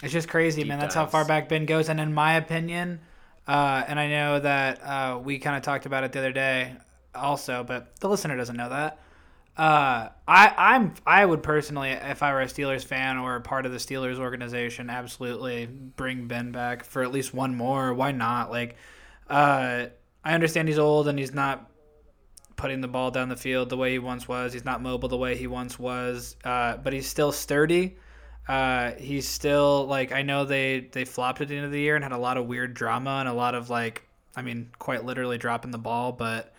It's just crazy, Deep man. That's how far back Ben goes. And in my opinion, uh, and I know that uh, we kind of talked about it the other day, also, but the listener doesn't know that. Uh, I I'm I would personally, if I were a Steelers fan or a part of the Steelers organization, absolutely bring Ben back for at least one more. Why not? Like, uh, I understand he's old and he's not putting the ball down the field the way he once was. He's not mobile the way he once was, uh, but he's still sturdy. Uh, he's still like I know they they flopped at the end of the year and had a lot of weird drama and a lot of like I mean quite literally dropping the ball, but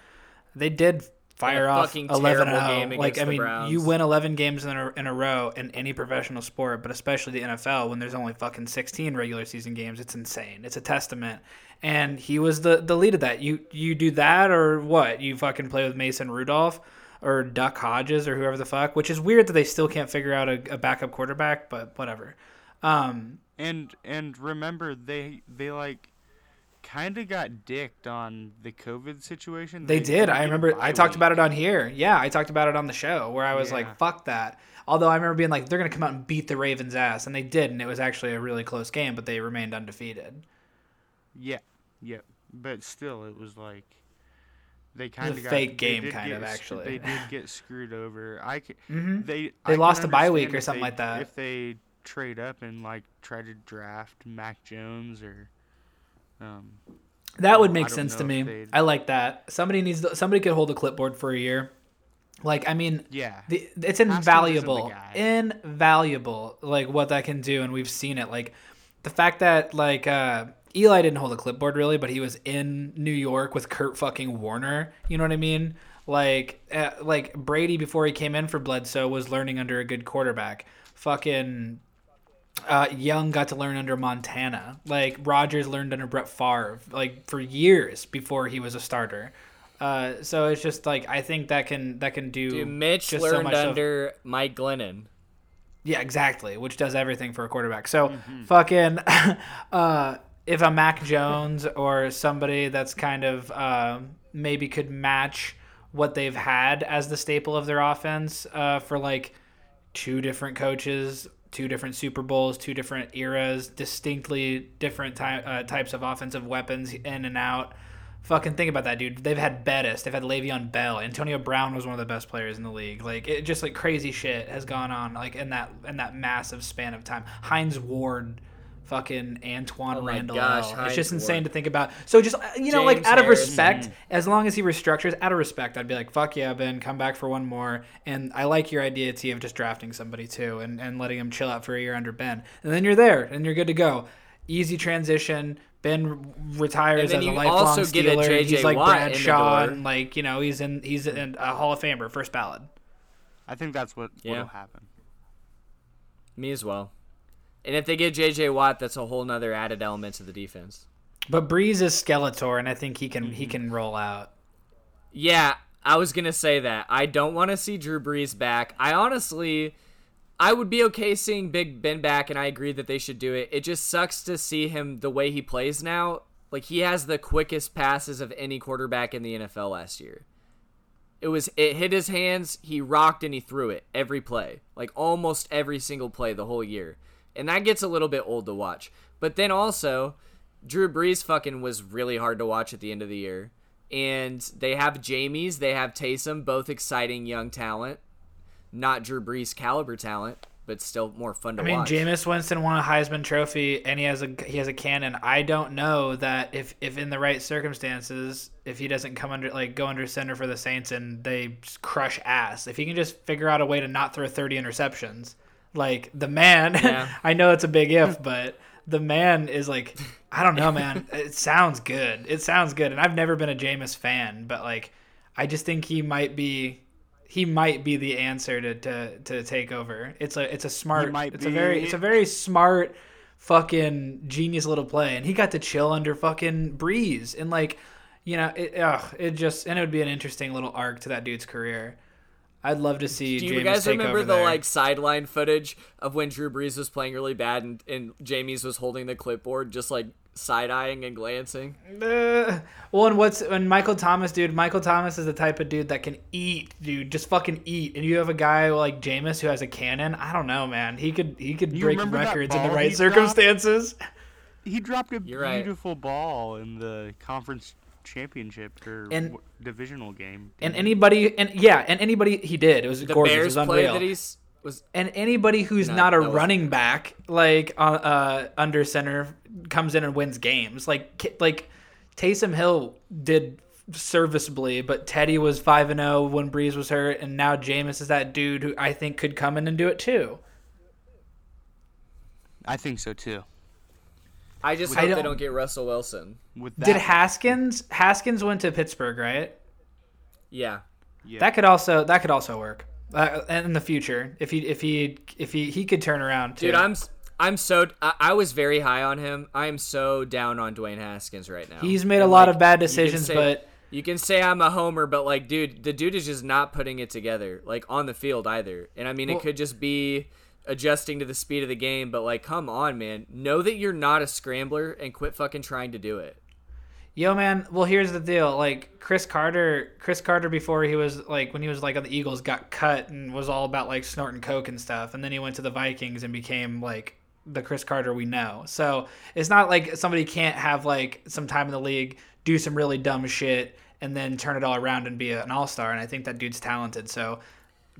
they did fire off fucking 11 terrible 0. game Like I the mean, Browns. you win 11 games in a, in a row in any professional sport, but especially the NFL when there's only fucking 16 regular season games, it's insane. It's a testament. And he was the the lead of that. You you do that or what? You fucking play with Mason Rudolph or Duck Hodges or whoever the fuck, which is weird that they still can't figure out a, a backup quarterback, but whatever. Um, And and remember they they like kind of got dicked on the COVID situation. They did. didn't I remember I talked week. about it on here. Yeah, I talked about it on the show where I was Yeah. like, "Fuck that." Although I remember being like, "They're gonna come out and beat the Ravens' ass," and they did, and it was actually a really close game, but they remained undefeated. Yeah, yeah, but still, it was like they kind of fake game kind get of, actually. They did get screwed over. I ca- Mhm. they They I lost a bye week or something they- like that. If they trade up and like try to draft Mac Jones or um That would make sense to me. they'd- I like that. Somebody needs to, somebody could hold a clipboard for a year. Like I mean, yeah the, it's invaluable, invaluable. Like what that can do, and we've seen it. Like the fact that like uh, Eli didn't hold a clipboard really, but he was in New York with Kurt fucking Warner. You know what I mean? Like uh, like Brady before he came in for Bledsoe was learning under a good quarterback. Fucking uh, Young got to learn under Montana. Like Rodgers learned under Brett Favre, like for years before he was a starter. Uh, so it's just like I think that can that can do. Dude, Mitch just so learned much of- under Mike Glennon. yeah, exactly. Which does everything for a quarterback. So fucking uh, if a Mac Jones or somebody that's kind of uh, maybe could match what they've had as the staple of their offense uh, for like two different coaches, two different Super Bowls, two different eras, distinctly different ty- uh, types of offensive weapons in and out. Fucking think about that, dude. They've had Bettis, they've had Le'Veon Bell, Antonio Brown was one of the best players in the league. Like it just like crazy shit has gone on like in that in that massive span of time. Hines Ward, fucking Antwaan Oh Randall. gosh, it's just insane Ward. to think about. So just uh, you know, like James out of respect, as long as he restructures, out of respect, I'd be like, fuck yeah, Ben, come back for one more. And I like your idea, T, of just drafting somebody too and, and letting him chill out for a year under Ben. And then you're there and you're good to go. Easy transition. Ben retires And then as a lifelong also get a Steeler. J.J. he's like Watt in Bradshaw, and like you know, he's in he's in a Hall of Famer, first ballot. I think that's what Yeah. what'll happen. Me as well. And if they get J.J. Watt, that's a whole nother added element to the defense. But Brees is Skeletor, and I think he can Mm-hmm. he can roll out. Yeah, I was gonna say that. I don't want to see Drew Brees back. I honestly, I would be okay seeing Big Ben back, and I agree that they should do it. It just sucks to see him the way he plays now. Like he has the quickest passes of any quarterback in the NFL last year. It was it hit his hands, he rocked and he threw it every play. Like almost every single play the whole year. And that gets a little bit old to watch. But then also, Drew Brees fucking was really hard to watch at the end of the year. And they have Jameis, they have Taysom, both exciting young talent. Not Drew Brees caliber talent, but still more fun to I mean, watch. Jameis Winston won a Heisman Trophy, and he has a he has a cannon. I don't know that if if in the right circumstances, if he doesn't come under like go under center for the Saints and they crush ass, if he can just figure out a way to not throw thirty interceptions, like the man. Yeah. I know it's a big if, but the man is like I don't know, man. it sounds good. It sounds good, and I've never been a Jameis fan, but like I just think he might be. He might be the answer to, to, to take over. It's a it's a smart. It's a very it's a very smart, fucking genius little play, and he got to chill under fucking Brees, and like, you know, it ugh, it just and it would be an interesting little arc to that dude's career. I'd love to see. Do you Jameis guys take remember the there. like sideline footage of when Drew Brees was playing really bad and, and Jameis was holding the clipboard, just like side eyeing and glancing? Uh, well, and what's and Michael Thomas, dude? Michael Thomas is the type of dude that can eat, dude. Just fucking eat. And you have a guy like Jameis who has a cannon. I don't know, man. He could he could You break records in the right he dropped? circumstances. He dropped a You're right. beautiful ball in the conference championship or And- w- divisional game. And anybody and yeah, and anybody he did. It was The gorgeous. Bears it was play unreal. that he's was and anybody who's No, not a running back like uh, uh under center comes in and wins games like like Taysom Hill did serviceably but Teddy was 5 and 0 when Brees was hurt and now Jameis is that dude who I think could come in and do it too I think so too. I just hope they don't- don't get Russell Wilson. With that, did Haskins Haskins went to Pittsburgh right Yeah. yeah. that could also that could also work uh, in the future if he if he if he he could turn around too. Dude, I'm s- I'm so I, I was very high on him. I am so down on Dwayne Haskins right now. he's made a lot like, of bad decisions say- but You can say I'm a homer, but like, dude, the dude is just not putting it together, like on the field either. And I mean, Well- it could just be adjusting to the speed of the game, but like, come on, man, know that you're not a scrambler and quit fucking trying to do it. Yo, man. Well, here's the deal. Like Chris Carter, Chris Carter before he was like when he was like on the Eagles, got cut and was all about like snorting coke and stuff, and then he went to the Vikings and became like the Chris Carter we know. So it's not like somebody can't have like some time in the league, do some really dumb shit, and then turn it all around and be an all star. And I think that dude's talented. So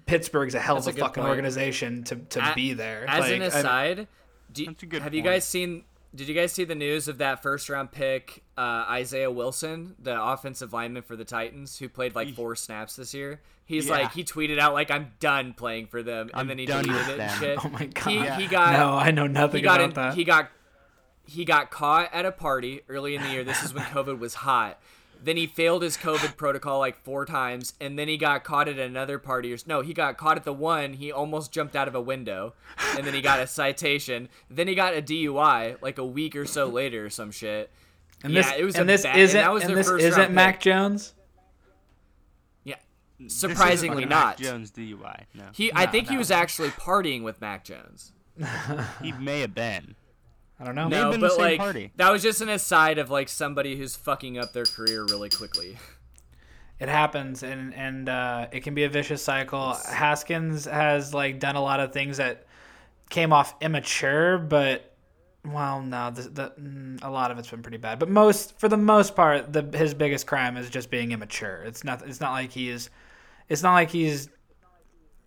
Pittsburgh's a hell That's of a a, fucking point. organization to to A- be there. As Like, an aside, do, That's a good have you guys seen? Did you guys see the news of that first round pick, uh, Isaiah Wilson, the offensive lineman for the Titans, who played like four snaps this year? He's Yeah. like he tweeted out like I'm done playing for them, and I'm then he done deleted with it and shit. Oh my god. He, he got no, I know nothing he got about in, that. he got he got caught at a party early in the year. This is when COVID was hot. Then he failed his COVID protocol like four times, and then he got caught at another party. Or no, he got caught at the one. He almost jumped out of a window, and then he got a citation. Then he got a DUI like a week or so later, or some shit. and yeah, this, it was and a this bad- isn't and that was and this first isn't Mac pick. Jones. Yeah, surprisingly not. Mac Jones DUI. No, He, I No, think he was actually partying with Mac Jones. he may have been. I don't know. No, been the but same like party. that was just an aside of like somebody who's fucking up their career really quickly. it happens and and uh, it can be a vicious cycle haskins has like done a lot of things that came off immature but well no the, the, mm, a lot of it's been pretty bad but most for the most part the his biggest crime is just being immature it's not it's not like he's it's not like he's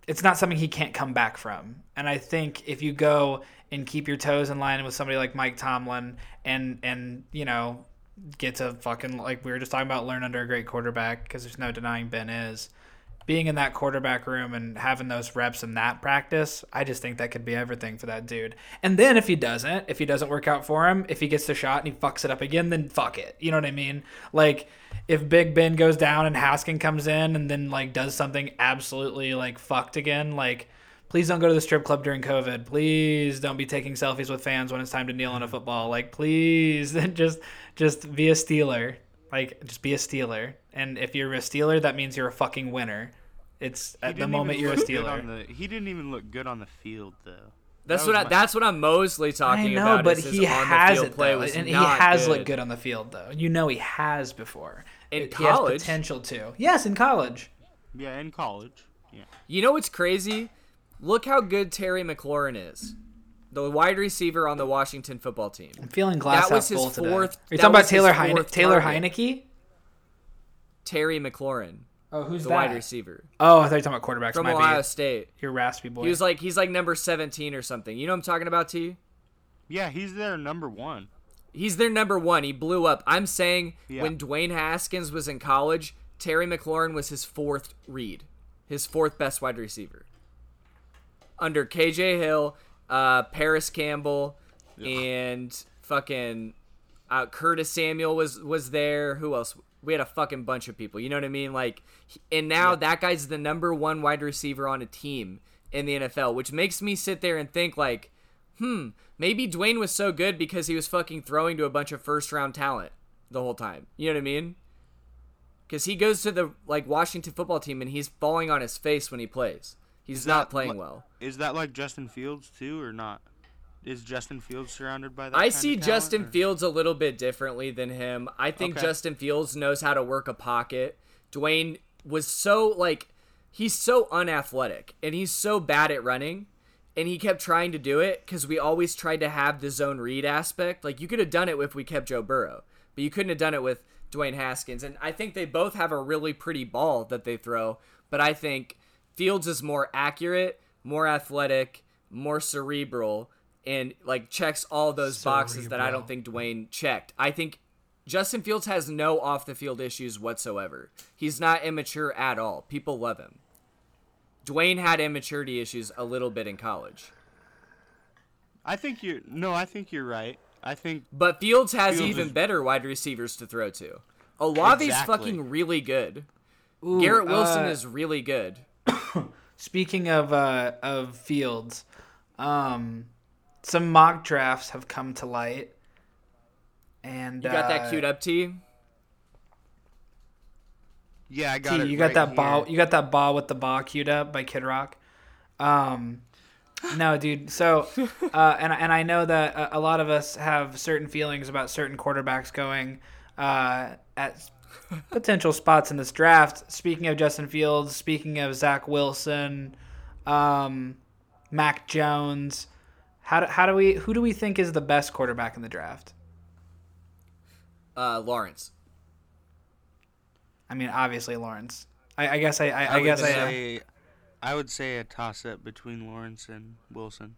it's not something he can't come back from. And I think if you go and keep your toes in line with somebody like Mike Tomlin and and you know get to fucking like we were just talking about learn under a great quarterback because there's no denying Ben is being in that quarterback room and having those reps in that practice, I just think that could be everything for that dude. And then if he doesn't, if he doesn't work out for him, if he gets the shot and he fucks it up again, then fuck it. You know what I mean? Like if Big Ben goes down and Haskin comes in and then like does something absolutely like fucked again, like please don't go to the strip club during COVID. Please don't be taking selfies with fans when it's time to kneel on a mm-hmm. football. Like please just just be a Steeler. Like just be a Steeler. And if you're a Steeler, that means you're a fucking winner. It's He at the moment you're a look good Steeler. on the- he didn't even look good on the field though. That's That what I, my- that's what I'm mostly I talking know, about. but is his he has it play though, and he not has looked good on the field though. You know he has before. In It- he has college? potential to. Yes, in college. Yeah, in college. Yeah. You know what's crazy? Look how good Terry McLaurin is. The wide receiver on the Washington football team. I'm feeling glass That was his full today. fourth- Are you talking about Taylor Heine- Taylor. Heinicke? Terry McLaurin, Oh, who's the that? wide receiver Oh, I thought you were talking about quarterbacks. from Might Ohio be. State. You're raspy boy. He was like he's like number 17 or something. You know what I'm talking about, T? Yeah, he's their number one. He's their number one. He blew up. I'm saying Yeah. when Dwayne Haskins was in college, Terry McLaurin was his fourth read, his fourth best wide receiver. Under KJ Hill, uh, Parris Campbell, and fucking uh, Curtis Samuel was was there. Who else? We had a fucking bunch of people. You know what I mean? Like, and now that guy's the number one wide receiver on a team in the NFL, which makes me sit there and think like, hmm, maybe Dwayne was so good because he was fucking throwing to a bunch of first round talent the whole time. You know what I mean? Because he goes to the like Washington football team and he's falling on his face when he plays. He's not that playing well. Is that like Justin Fields too, or not? Is Justin Fields surrounded by that? I see talent, Justin or- Fields a little bit differently than him. I think Okay. Justin Fields knows how to work a pocket. Dwayne was so like he's so unathletic and he's so bad at running and he kept trying to do it cuz we always tried to have the zone read aspect. Like you could have done it if we kept Joe Burrow, but you couldn't have done it with Dwayne Haskins. And I think they both have a really pretty ball that they throw, but I think Fields is more accurate, more athletic, more cerebral and like checks all those boxes that I don't think Dwayne checked. I think Justin Fields has no off the field issues whatsoever. He's not immature at all. People love him. Dwayne had immaturity issues a little bit in college. I think you're no. I think you're right. I think But Fields has Fields even is- better wide receivers to throw to. Olave's Exactly. fucking really good. Ooh, Garrett Wilson uh, is really good. Speaking of uh, of Fields, um, some mock drafts have come to light, and You got uh, that queued up, T? yeah, I got T, it. you got right that ball. You got that ball with the ball queued up by Kid Rock. Um, no, dude. So, uh, and and I know that a, a lot of us have certain feelings about certain quarterbacks going uh, at potential spots in this draft. Speaking of Justin Fields, speaking of Zach Wilson, um, Mac Jones. How do, how do we who do we think is the best quarterback in the draft? Uh, Lawrence. I mean, obviously Lawrence. I, I guess I I, I, I would guess I. say, I would say a toss up between Lawrence and Wilson.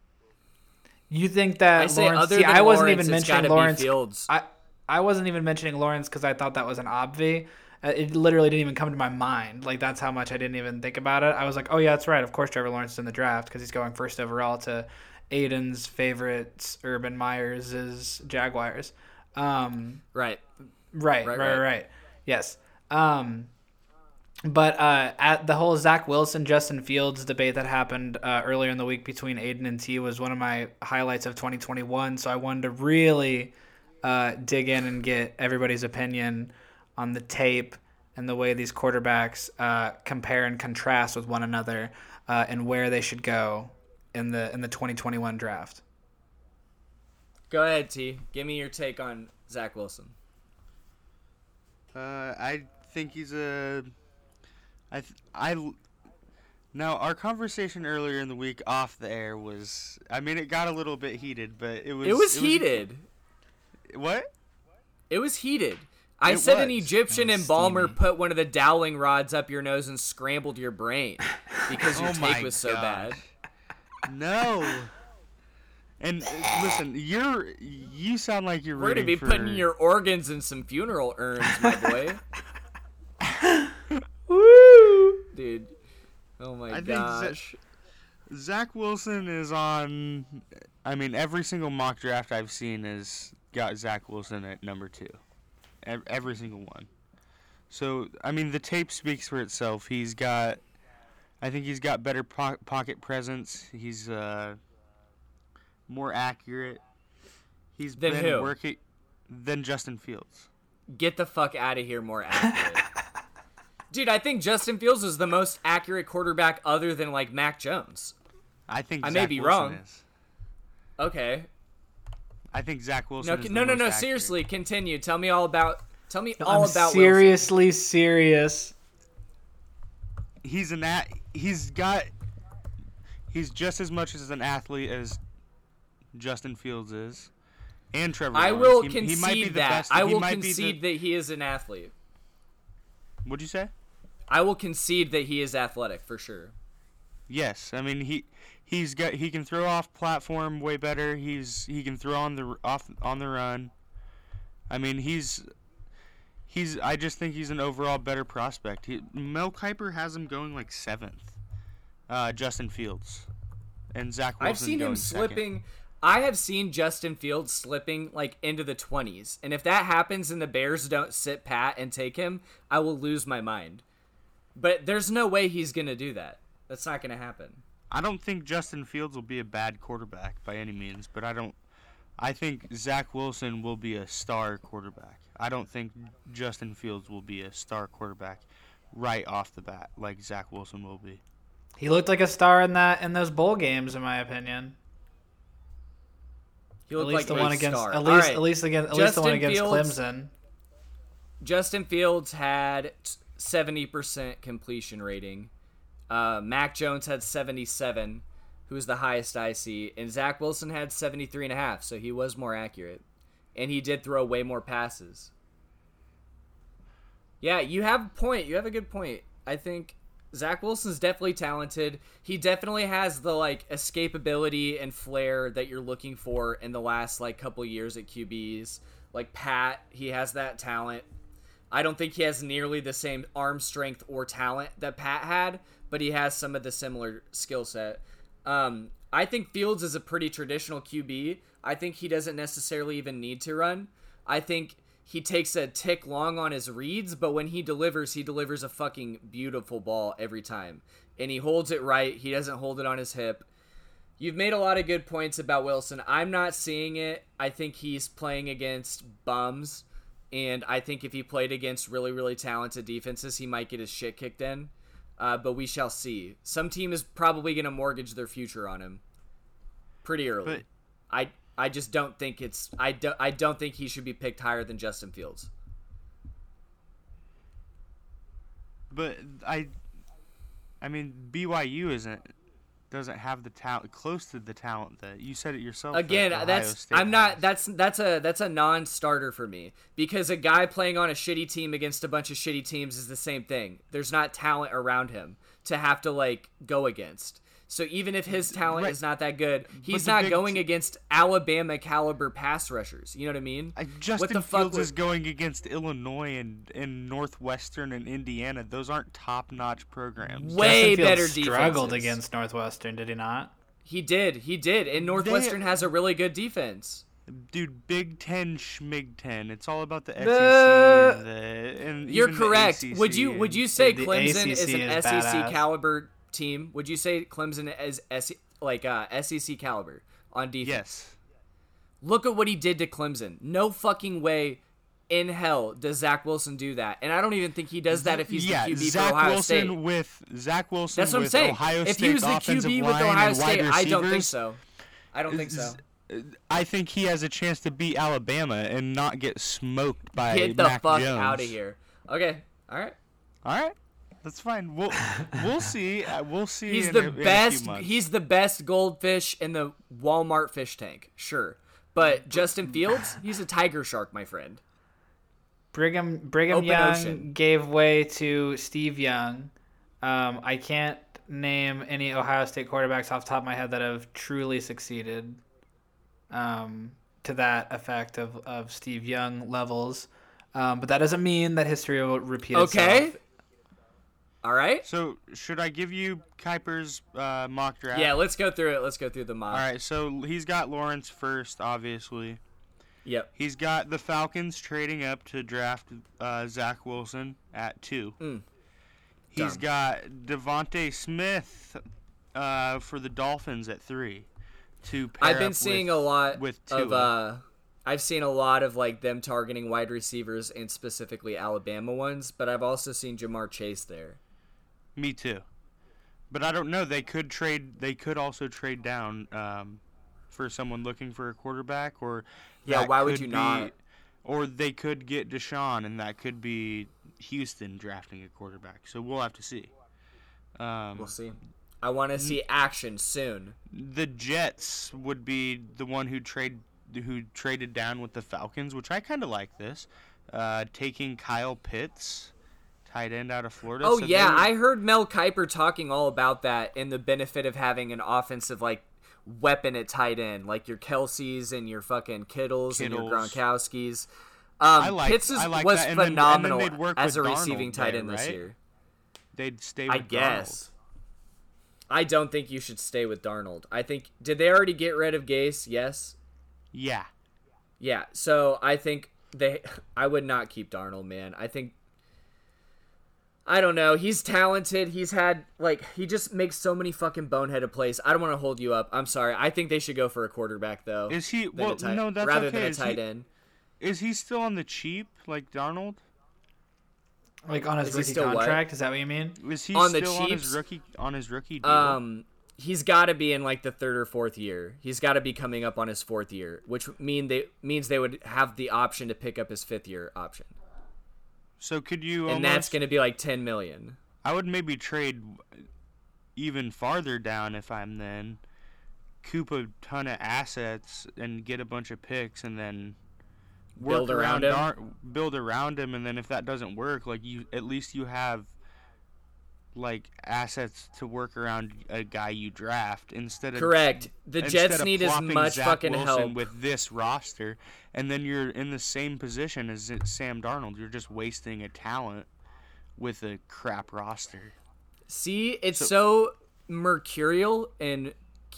You think that I say Lawrence? other see, than I wasn't Lawrence, even it's mentioning Lawrence. Fields. I I wasn't even mentioning Lawrence because I thought that was an obvi. Uh, It literally didn't even come to my mind. Like that's how much I didn't even think about it. I was like, oh yeah, that's right. Of course, Trevor Lawrence is in the draft because he's going first overall to Aiden's favorites, Urban Meyer's Jaguars. Um, right. Right, Right, right, right, right. right. Yes. Um, but uh, at the whole Zach Wilson Justin Fields debate that happened uh, earlier in the week between Aiden and T was one of my highlights of 2021. So I wanted to really uh, dig in and get everybody's opinion on the tape and the way these quarterbacks uh, compare and contrast with one another uh, and where they should go in the in the 2021 draft. Go ahead, T. Give me your take on Zach Wilson. Uh, I think he's a. I th- I. l- Now our conversation earlier in the week off the air was. I mean, it got a little bit heated, but it was. It was heated. What? It was heated. I It said an. Egyptian embalmer steamy. put one of the dowling rods up your nose and scrambled your brain because your Oh take my was so bad. No. And uh, listen, you're you sound like you're We're gonna be for, putting your organs in some funeral urns, my boy. Woo! Dude. Oh my I think Za- gosh. Zach Wilson is on. I mean, every single mock draft I've seen has got Zach Wilson at number two. Every single one. So I mean, the tape speaks for itself. He's got. I think he's got better po- pocket presence. He's uh, more accurate. He's Than been who? working than Justin Fields. Get the fuck out of here more accurate. Dude, I think Justin Fields is the most accurate quarterback other than like Mac Jones. I think I may Zach be Wilson wrong. Is. Okay. I think Zach Wilson. No, is the no, no, most no. Seriously, continue. Tell me all about. Tell me all I'm about Wilson. seriously serious. he's an at he's got he's just as much as an athlete as Justin Fields is, and Trevor. I Lawrence. will He- concede he might be the that. best- I he will might be the- concede that he is an athlete. What'd you say? I will concede that he is athletic for sure. Yes, I mean he he's got he can throw off platform way better. He's he can throw on the off on the run. I mean he's he's I just think he's an overall better prospect. He, Mel Kiper has him going like seventh. Uh, Justin Fields and Zach Wilson. I've seen him going second. slipping. I have seen Justin Fields slipping like into the 20s. And if that happens and the Bears don't sit pat and take him, I will lose my mind. But there's no way he's going to do that. That's not going to happen. I don't think Justin Fields will be a bad quarterback by any means, but I don't. I think Zach Wilson will be a star quarterback. I don't think Justin Fields will be a star quarterback right off the bat like Zach Wilson will be. He looked like a star in that in those bowl games, in my opinion. He At least like the a one against star. at least right. at least against at least the one against Fields- Clemson. Justin Fields had 70% completion rating. Uh, Mac Jones had 77, who was the highest I see, and Zach Wilson had 73 and a half, so he was more accurate, and he did throw way more passes. Yeah, you have a point. You have a good point. I think Zach Wilson's definitely talented. He definitely has the like escapability and flair that you're looking for in the last like couple years at QBs. Like Pat, he has that talent. I don't think he has nearly the same arm strength or talent that Pat had, but he has some of the similar skill set. Um, I think Fields is a pretty traditional QB. I think he doesn't necessarily even need to run. I think he takes a tick long on his reads, but when he delivers, he delivers a fucking beautiful ball every time. And he holds it right. He doesn't hold it on his hip. You've made a lot of good points about Wilson. I'm not seeing it. I think he's playing against bums. And I think if he played against really, really talented defenses, he might get his shit kicked in. Uh, but we shall see. Some team is probably going to mortgage their future on him pretty early. But- I I just don't think it's I don't I don't think he should be picked higher than Justin Fields. But I, I mean BYU isn't doesn't have the talent close to the talent that you said it yourself. Again, that's State I'm not that's that's a that's a non-starter for me because a guy playing on a shitty team against a bunch of shitty teams is the same thing. There's not talent around him to have to like go against. So even if his talent Right. is not that good, he's not big going against Alabama caliber pass rushers. You know what I mean? I, Justin the fuck Fields would- is going against Illinois and, and Northwestern and Indiana. Those aren't top-notch programs. Way Justin better Fields struggled defenses. against Northwestern, did he not? He did, he did, and Northwestern has a really good defense. Dude, Big Ten, Schmig Ten. It's all about the SEC. The- and the, and You're correct. Would you would you say Clemson is an is SEC badass. caliber team? Would you say Clemson is S- like uh, SEC caliber on defense? Yes. Look at what he did to Clemson. No fucking way in hell does Zach Wilson do that. And I don't even think he does that if he's yeah, the QB Zach for Ohio Wilson State. with Zach Wilson That's what I'm saying. Ohio if State's he was the QB with Ohio State, I don't think so. I don't think so. I think he has a chance to beat Alabama and not get smoked by Get the Mac fuck Jones. out of here. Okay. All right. All right, that's fine. We'll we'll see. Uh, We'll see. He's in the a- in a few best. He's the best goldfish in the Walmart fish tank. Sure, but Justin Fields, he's a tiger shark, my friend. Brigham Brigham Open Young ocean. gave way to Steve Young. Um, I can't name any Ohio State quarterbacks off the top of my head that have truly succeeded um, to that effect of, of Steve Young levels. Um, but that doesn't mean that history will repeat itself. Okay. itself. All right. So should I give you Kiper's uh, mock draft? Yeah, let's go through it. Let's go through the mock. All right. So he's got Lawrence first, obviously. Yep. He's got the Falcons trading up to draft uh, Zach Wilson at two. Mm. He's Dumb. got DeVonta Smith uh, for the Dolphins at three. To pair I've been up seeing with, a lot with of uh I've seen a lot of like them targeting wide receivers and specifically Alabama ones, but I've also seen Ja'Marr Chase there. Me too. But I don't know. They could trade. They could also trade down um, for someone looking for a quarterback, or Yeah, why would you be- not? Or they could get Deshaun, and that could be Houston drafting a quarterback. So we'll have to see. Um, We'll see. I want to see action soon. the Jets would be the one who trade who traded down with the Falcons, which I kind of like this. Uh, taking Kyle Pitts, tight end out of Florida. Oh So yeah, I heard Mel Kiper talking all about that and the benefit of having an offensive like weapon at tight end, like your Kelces and your fucking Kittles, and your Gronkowskis. Um, I like- Pitts is, I like was that, then- then phenomenal work as a with receiving Darnold tight there, end this right? year. they'd stay. With I guess. I don't think you should stay with Darnold. I think did they already get rid of Gase? Yes. Yeah. Yeah. So I think they I would not keep Darnold, man. I think I don't know. He's talented. He's had like he just makes so many fucking boneheaded plays. I don't want to hold you up. I'm sorry. I think they should go for a quarterback though. Is he? Well, tight, no, that's rather okay. than a is, tight he, end. is he still on the cheap like Darnold? Like on his Is rookie still contract? Is that what you mean? Is he On the still on his rookie on his rookie deal? Um, he's got to be in like the third or fourth year. He's got to be coming up on his fourth year, which mean they means they would have the option to pick up his fifth year option, so could you? and almost, that's going to be like ten million. I would maybe trade even farther down if I'm then coop a ton of assets and get a bunch of picks and then Build around him? Dar- build around him and then if that doesn't work like you at least you have like assets to work around a guy you draft instead of Correct. The Jets need as much Zach fucking Wilson help. with this roster, and then you're in the same position as Sam Darnold. You're just wasting a talent with a crap roster. See, it's so, mercurial and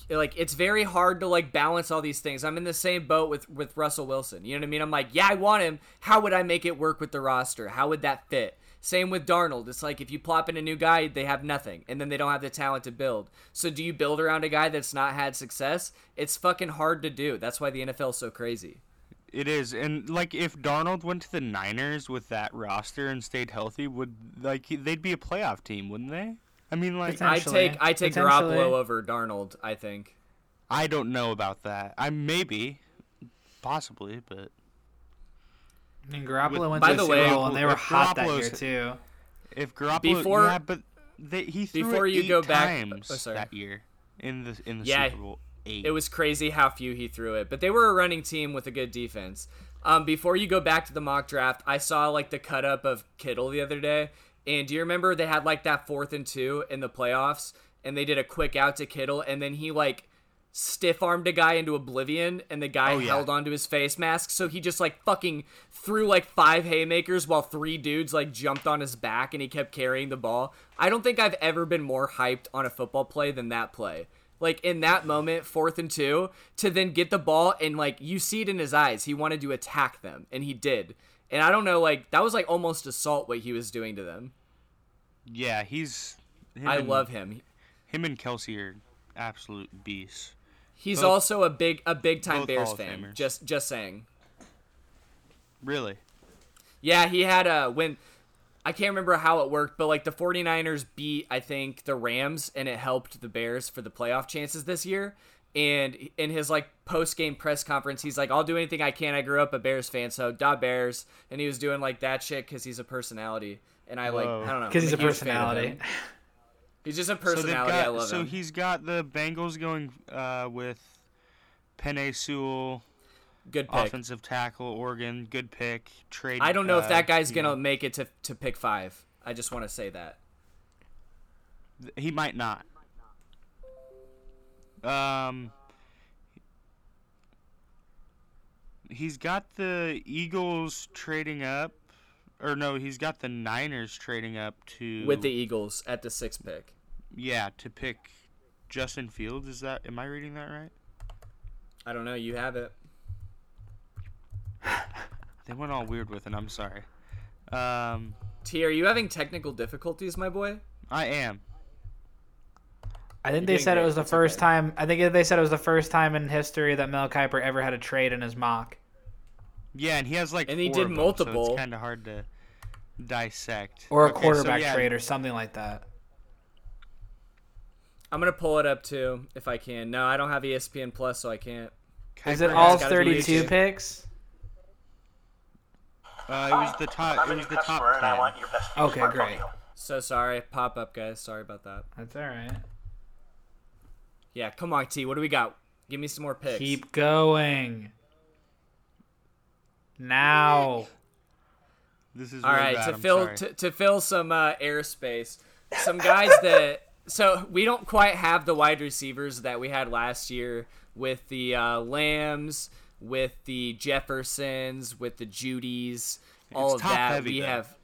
like it's very hard to like balance all these things. I'm in the same boat with with Russell Wilson. You know what I mean? I'm like, yeah, I want him. How would I make it work with the roster? How would that fit? Same with Darnold. It's like if you plop in a new guy, they have nothing, and then they don't have the talent to build. So do you build around a guy that's not had success? It's fucking hard to do. That's why the NFL is so crazy. It is, and like if Darnold went to the Niners with that roster and stayed healthy, would like they'd be a playoff team, wouldn't they? I mean, like I take I take Potentially. Garoppolo over Darnold. I think. I don't know about that. I maybe, possibly, but Mean, Garoppolo went By to the way, Super Bowl and they were hot that year too. if Garoppolo, Before- yeah, but they, he threw before it you eight go back- times oh, that year in the in the Yeah, Super Bowl. Eight. It was crazy how few he threw it, but they were a running team with a good defense. Um, before you go back to the mock draft, I saw like the cut up of Kittle the other day, and do you remember they had like that fourth and two in the playoffs, and they did a quick out to Kittle, and then he like stiff armed a guy into oblivion, and the guy Oh, yeah. held onto his face mask, so he just like fucking threw like five haymakers while three dudes like jumped on his back, and he kept carrying the ball. I don't think I've ever been more hyped on a football play than that play like in that moment, fourth and two, to then get the ball and like you see it in his eyes. He wanted to attack them, and he did. And I don't know, like that was like almost assault what he was doing to them. yeah, he's. I and- love him. him and Kelce are absolute beasts. He's Both- also a big a big time Bears fan. Famers. Just just saying. Really, Yeah, he had a when I can't remember how it worked, but like the 49ers beat I think the Rams and it helped the Bears for the playoff chances this year. And in his like post game press conference, he's like, "I'll do anything I can. I grew up a Bears fan, so da Bears." And he was doing like that shit because he's a personality. And I like Whoa. I don't know Because he's a I'm huge fan of personality. He's just a so personality. got. I love so him. he's got the Bengals going uh, with Penei Sewell, Good pick. offensive tackle, Oregon, good pick. Trade. I don't know if uh, that guy's gonna know, make it to to pick five. I just want to say that. He might not. Um, he's got the Eagles trading up, or no, he's got the Niners trading up to With the Eagles at the sixth pick. yeah to pick Justin Fields. Is that am I reading that right? I don't know. You have it. They went all weird with it. I'm sorry. Um, T, are you having technical difficulties, my boy? I am. I think You're they doing said it was the It's first okay. time. I think they said it was the first time in history that Mel Kiper ever had a trade in his mock. Yeah, and he has like And he did of them, multiple. So it's kind of hard to dissect. Or a Okay, so quarterback yeah, trade or something like that. I'm gonna pull it up too if I can. No, I don't have ESPN Plus, so I can't. Is it all has- gotta be 32 picks? Uh, it was the top. It was the top ten. Okay, great. So sorry. Pop up, guys. Sorry about that. That's all right. Yeah, come on, T. What do we got? Give me some more picks. Keep going. Now. This is All right, bad, to I'm fill to, to fill some uh, airspace, some guys that so we don't quite have the wide receivers that we had last year with the uh, Lambs, with the Jeffersons, with the Jeudys, all It's of that. heavy, we though. have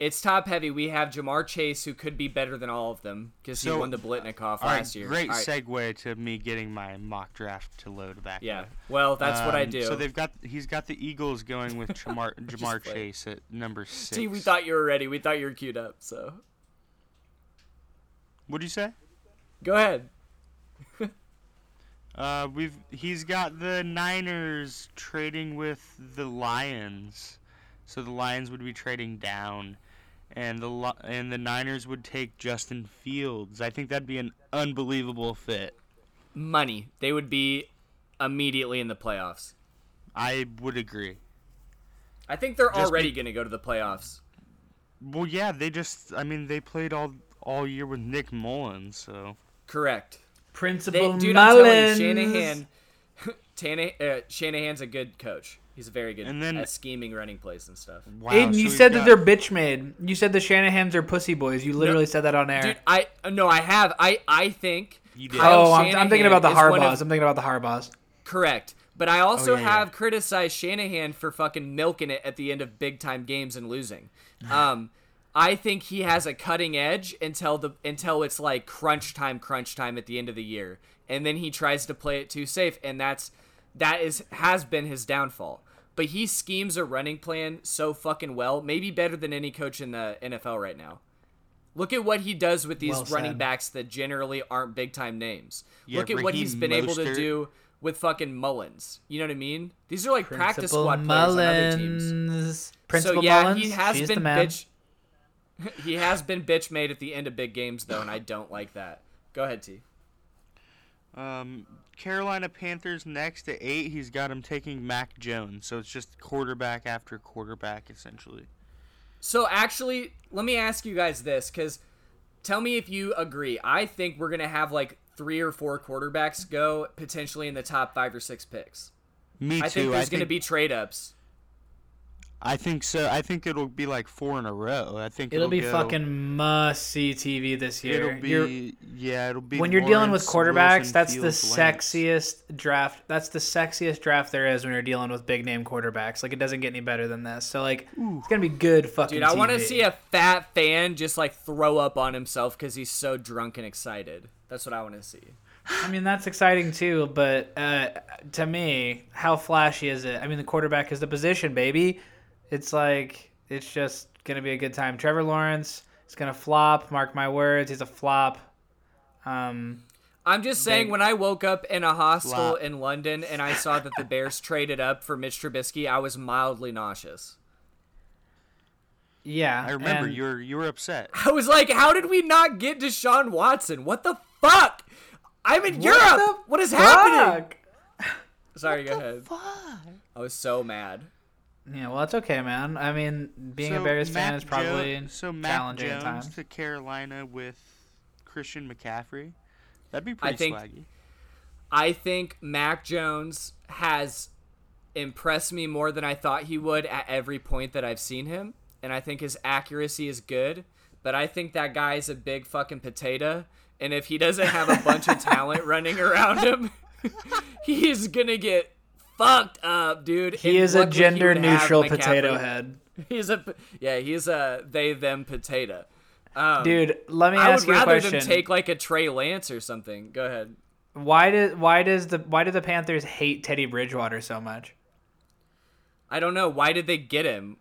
it's top heavy. We have Ja'Marr Chase, who could be better than all of them because he won the Biletnikoff right, last year. great All right, segue to me getting my mock draft to load back. Yeah, up. well, that's what I Um, do. So they've got he's got the Eagles going with Ja'Marr Ja'Marr. Chase at number six. See, we thought you were ready. We thought you were queued up. So What'd you say? go ahead. Uh, we've he's got the Niners trading with the Lions, so the Lions would be trading down, and the and the Niners would take Justin Fields. I think that'd be an unbelievable fit. Money. They would be immediately in the playoffs. I would agree. I think they're Just already be- going to go to the playoffs. Well, yeah, they just I mean they played all all year with Nick Mullens, so Correct. They, Principal dude, I'm telling you, Mullens. Shanahan, Tana, uh, Shanahan's a good coach. He's very good And then- at scheming, running plays, and stuff. wow. Aiden, so you we've said that they're bitch made. You said the Shanahans are pussy boys. You literally said that on air. Dude, I no, I have. I I think. You did. Kyle oh, I'm, I'm thinking about the is one Harbaughs. of- I'm thinking about the Harbaughs. Correct. But I also Oh, yeah, yeah. have criticized Shanahan for fucking milking it at the end of big time games and losing. Um, I think he has a cutting edge until the until it's like crunch time, crunch time at the end of the year, and then he tries to play it too safe, and that's that is has been his downfall. But he schemes a running plan so fucking well, maybe better than any coach in the NFL right now. Look at what he does with these Well running backs that generally aren't big time names. Yeah, Look at what he's been able to do with fucking Mullens. You know what I mean? These are like practice Principal squad players on other teams. Mullens. Principal so yeah, Mullens. he has been bitch. he has been bitch made at the end of big games though, and I don't like that. Go ahead, T. Um, Carolina Panthers next at eight. He's got him taking Mac Jones, so it's just quarterback after quarterback essentially. So actually, let me ask you guys this, because tell me if you agree. I think we're gonna have like three or four quarterbacks go potentially in the top five or six picks. Me too. I think there's I gonna be trade ups. I think so. I think it'll be like four in a row. I think It'll be go- fucking must see TV this year. It'll be You're- yeah. It'll be when you're dealing with quarterbacks, Wilson, that's the Fields, Lance. sexiest draft. That's the sexiest draft there is when you're dealing with big name quarterbacks. Like it doesn't get any better than this. So like it's gonna be good fucking. Dude, I want to see a fat fan just like throw up on himself because he's so drunk and excited. That's what I want to see. I mean that's exciting too, but uh, to me, how flashy is it? I mean the quarterback is the position, baby. It's like it's just gonna be a good time. Trevor Lawrence is gonna flop. Mark my words, he's a flop. Um, I'm just saying, Big- when I woke up in a hostel Flop. in London and I saw that the Bears traded up for Mitch Trubisky, I was mildly nauseous. yeah, I remember you were you were upset. I was like, how did we not get Deshaun Watson? What the fuck? I'm in Europe. the what is happening? Fuck! Sorry, go ahead. Fuck? I was so mad. Yeah, well, it's okay, man. I mean, being a So Bears fan is probably Jo- so Mac challenging Jones at times. to Carolina with Christian McCaffrey. That'd be pretty I think- swaggy. I think Mac Jones has impressed me more than I thought he would at every point that I've seen him. And I think his accuracy is good. But I think that guy's a big fucking potato. And if he doesn't have a bunch of talent running around him, he's going to get fucked up, dude. He And is a gender neutral potato head. He's a yeah. He's a they them potato. Um, Dude, let me I ask would you a question. rather question. them take like a Trey Lance or something. Go ahead. why did why does the why do the Panthers hate Teddy Bridgewater so much? I don't know why did they get him.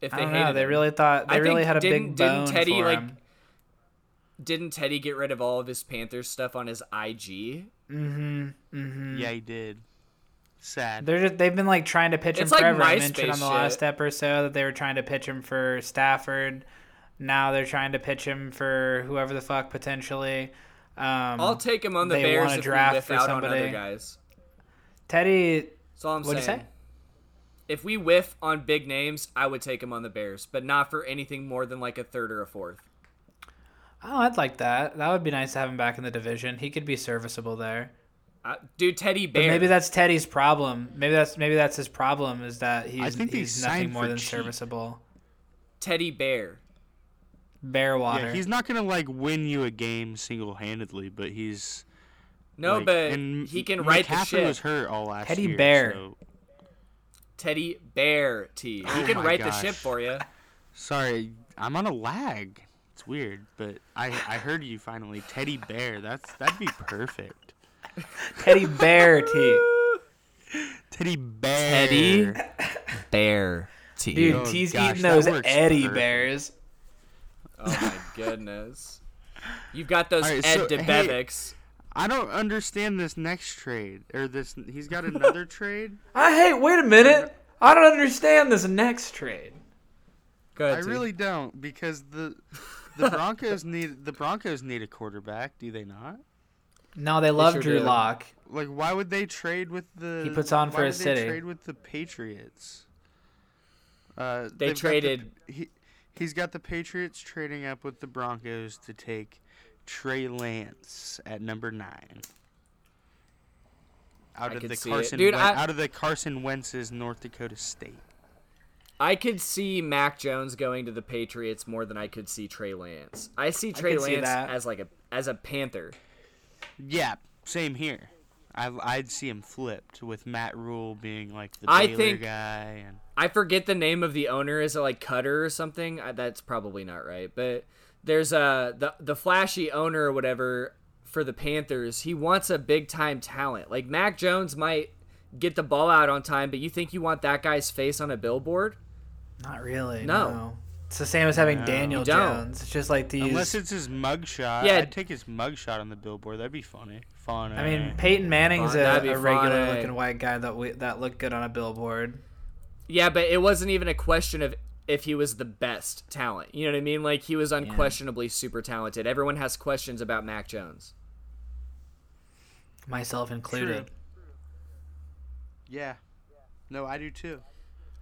If I they don't hated know. They him? really thought they I really had a didn't- big didn't bone Teddy, for like, him. didn't Teddy get rid of all of his Panthers stuff on his IG? Mm-hmm. Yeah, he did. Sad. They're just, they've been like trying to pitch him It's like forever. I mentioned on the shit. last step or so that they were trying to pitch him for Stafford. Now they're trying to pitch him for whoever the fuck potentially. Um, I'll take him on the Bears wanna if we whiff out somebody. on other guys. Teddy. That's all I'm What'd you saying. say? if we whiff on big names, I would take him on the Bears, but not for anything more than like a third or a fourth. Oh, I'd like that. That would be nice to have him back in the division. He could be serviceable there. Uh, dude, Teddy But Bear. maybe that's Teddy's problem. Maybe that's maybe that's his problem is that he's think he's nothing more than cheap. serviceable. Teddy Bear. Bear water. Yeah, he's not gonna like win you a game single handedly, but he's No, like- but and he can right the McCaffrey ship. was hurt all last Teddy year. Bear. so- Teddy Bear T. He Oh can write right the gosh. ship for you. Sorry, I'm on a lag. It's weird, but I I heard you finally. Teddy Bear. That's that'd be perfect. Teddy Bear T. Teddy Bear. Teddy Bear T. Oh, Dude, Oh, T's gosh, eating those works Eddie perfect. Bears. Oh my goodness. You've got those Alright, Ed so, hey, I don't understand this next trade or this. He's got another trade. I hey, wait a minute. I don't understand this next trade. Go I ahead, T. really don't because the the Broncos need the Broncos need a quarterback. Do they not? No, they love sure Drew do. Lock. Like, why would they trade with the? He puts on for why his they city. Trade with the Patriots. Uh, They they've got the- traded- he, he's got the Patriots trading up with the Broncos to take Trey Lance at number nine. Out I of could the see it. Carson, Dude, Wen- I- out of the Carson Wentz's North Dakota State. I could see Mac Jones going to the Patriots more than I could see Trey Lance. I see Trey could see Lance that. as like a as a Panther. Yeah, same here. I, I'd see him flipped with Matt Rhule being like the I Baylor think- guy and I forget the name of the owner. Is it like Cutter or something? Uh, That's probably not right. But there's a the the flashy owner or whatever for the Panthers. He wants a big time talent. Like Mac Jones might get the ball out on time, but you think you want that guy's face on a billboard? Not really. No. No. It's the same as having No. Daniel Jones. It's just like these. Unless it's his mugshot. Yeah. I'd take his mugshot on the billboard. That'd be funny. Fun. I mean, Peyton Manning's Fun- a, a regular funny. looking white guy that we, that looked good on a billboard. Yeah, but it wasn't even a question of if he was the best talent. You know what I mean? Like he was unquestionably super talented. Everyone has questions about Mac Jones. Myself included. yeah. No, I do too.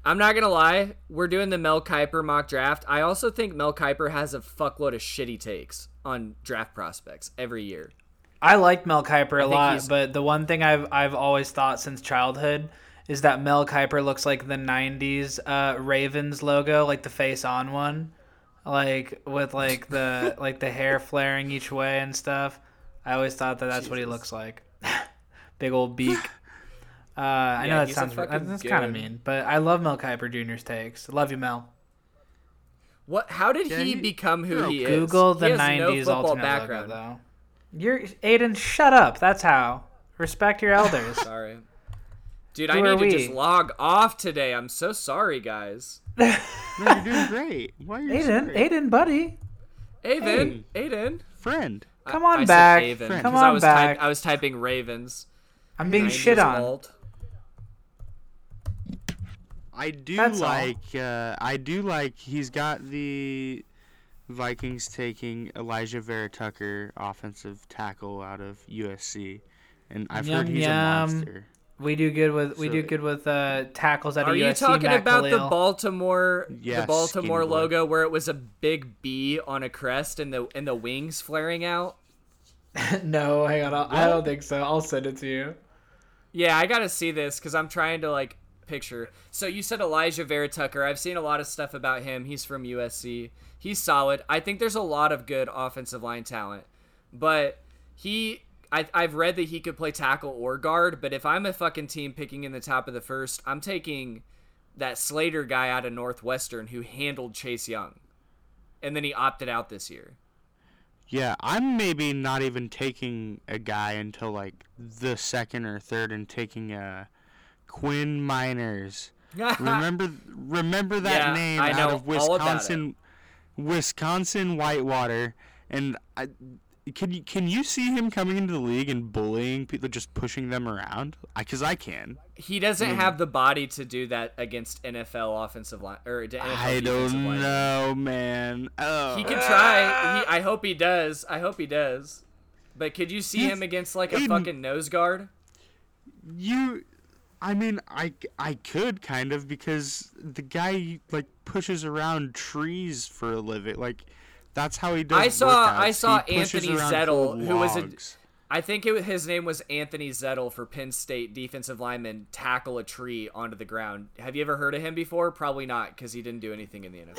I'm not gonna lie, we're doing the Mel Kiper mock draft. I also think Mel Kiper has a fuckload of shitty takes on draft prospects every year. I like Mel Kiper a lot, but the one thing I've I've always thought since childhood is that Mel Kiper looks like the '90s uh, Ravens logo, like the face on one, like with like the like the hair flaring each way and stuff. I always thought that that's what he looks like. Big old beak. Uh, I Yeah, know that sounds fucking that's kind of mean, but I love Mel Kiper Jr.'s takes. Love you, Mel. What? How did Yeah, he, he- become who Bro, he is? Google He the has no '90s football alternate background. logo, though. You're Aiden. Shut up. That's how. Respect your elders. Sorry, dude. Who I are need to just log off today. I'm so sorry, guys. No, you're doing great. Why are you Aiden, sorry? Aiden, buddy, Aiden, Aiden. Friend. Come on I said back. Aven, Friend. 'cause Come I on was back. I was typing Ravens. I'm being shit on. vault. I do That's like. Uh, I do like. He's got the Vikings taking Alijah Vera-Tucker, offensive tackle out of USC, and I've heard he's yum. a monster. We do good with we So- do good with uh, tackles at Are you talking Matt about the Baltimore Yes, the Baltimore skinny boy. logo where it was a big B on a crest and the and the wings flaring out? no, hang on. I'll, I don't think so. I'll send it to you. Yeah, I gotta see this because I'm trying to like picture. So you said Alijah Vera-Tucker. I've seen a lot of stuff about him. He's from USC. He's solid. I think there's a lot of good offensive line talent, but he. I, I've read that he could play tackle or guard, but if I'm a fucking team picking in the top of the first, I'm taking that Slater guy out of Northwestern who handled Chase Young, and then he opted out this year. Yeah, I'm maybe not even taking a guy until like the second or third, and taking uh, Quinn Meinerz. remember, remember that Yeah, name I out of Wisconsin, Wisconsin Whitewater, and I. Can you can you see him coming into the league and bullying people, just pushing them around? Because I, can. He doesn't hmm. have the body to do that against NFL offensive line or to NFL I don't linemen. know, man. Oh. He can try. He, I hope he does. I hope he does. But could you see He's- him against like a fucking nose guard? you I mean, I, I could kind of because the guy like pushes around trees for a living. Like that's how he does. I saw- workouts. I saw He Anthony Zettel, who was a-. I think it, his name was Anthony Zettel for Penn State defensive lineman tackle a tree onto the ground. Have you ever heard of him before? Probably not, because he didn't do anything in the NFL.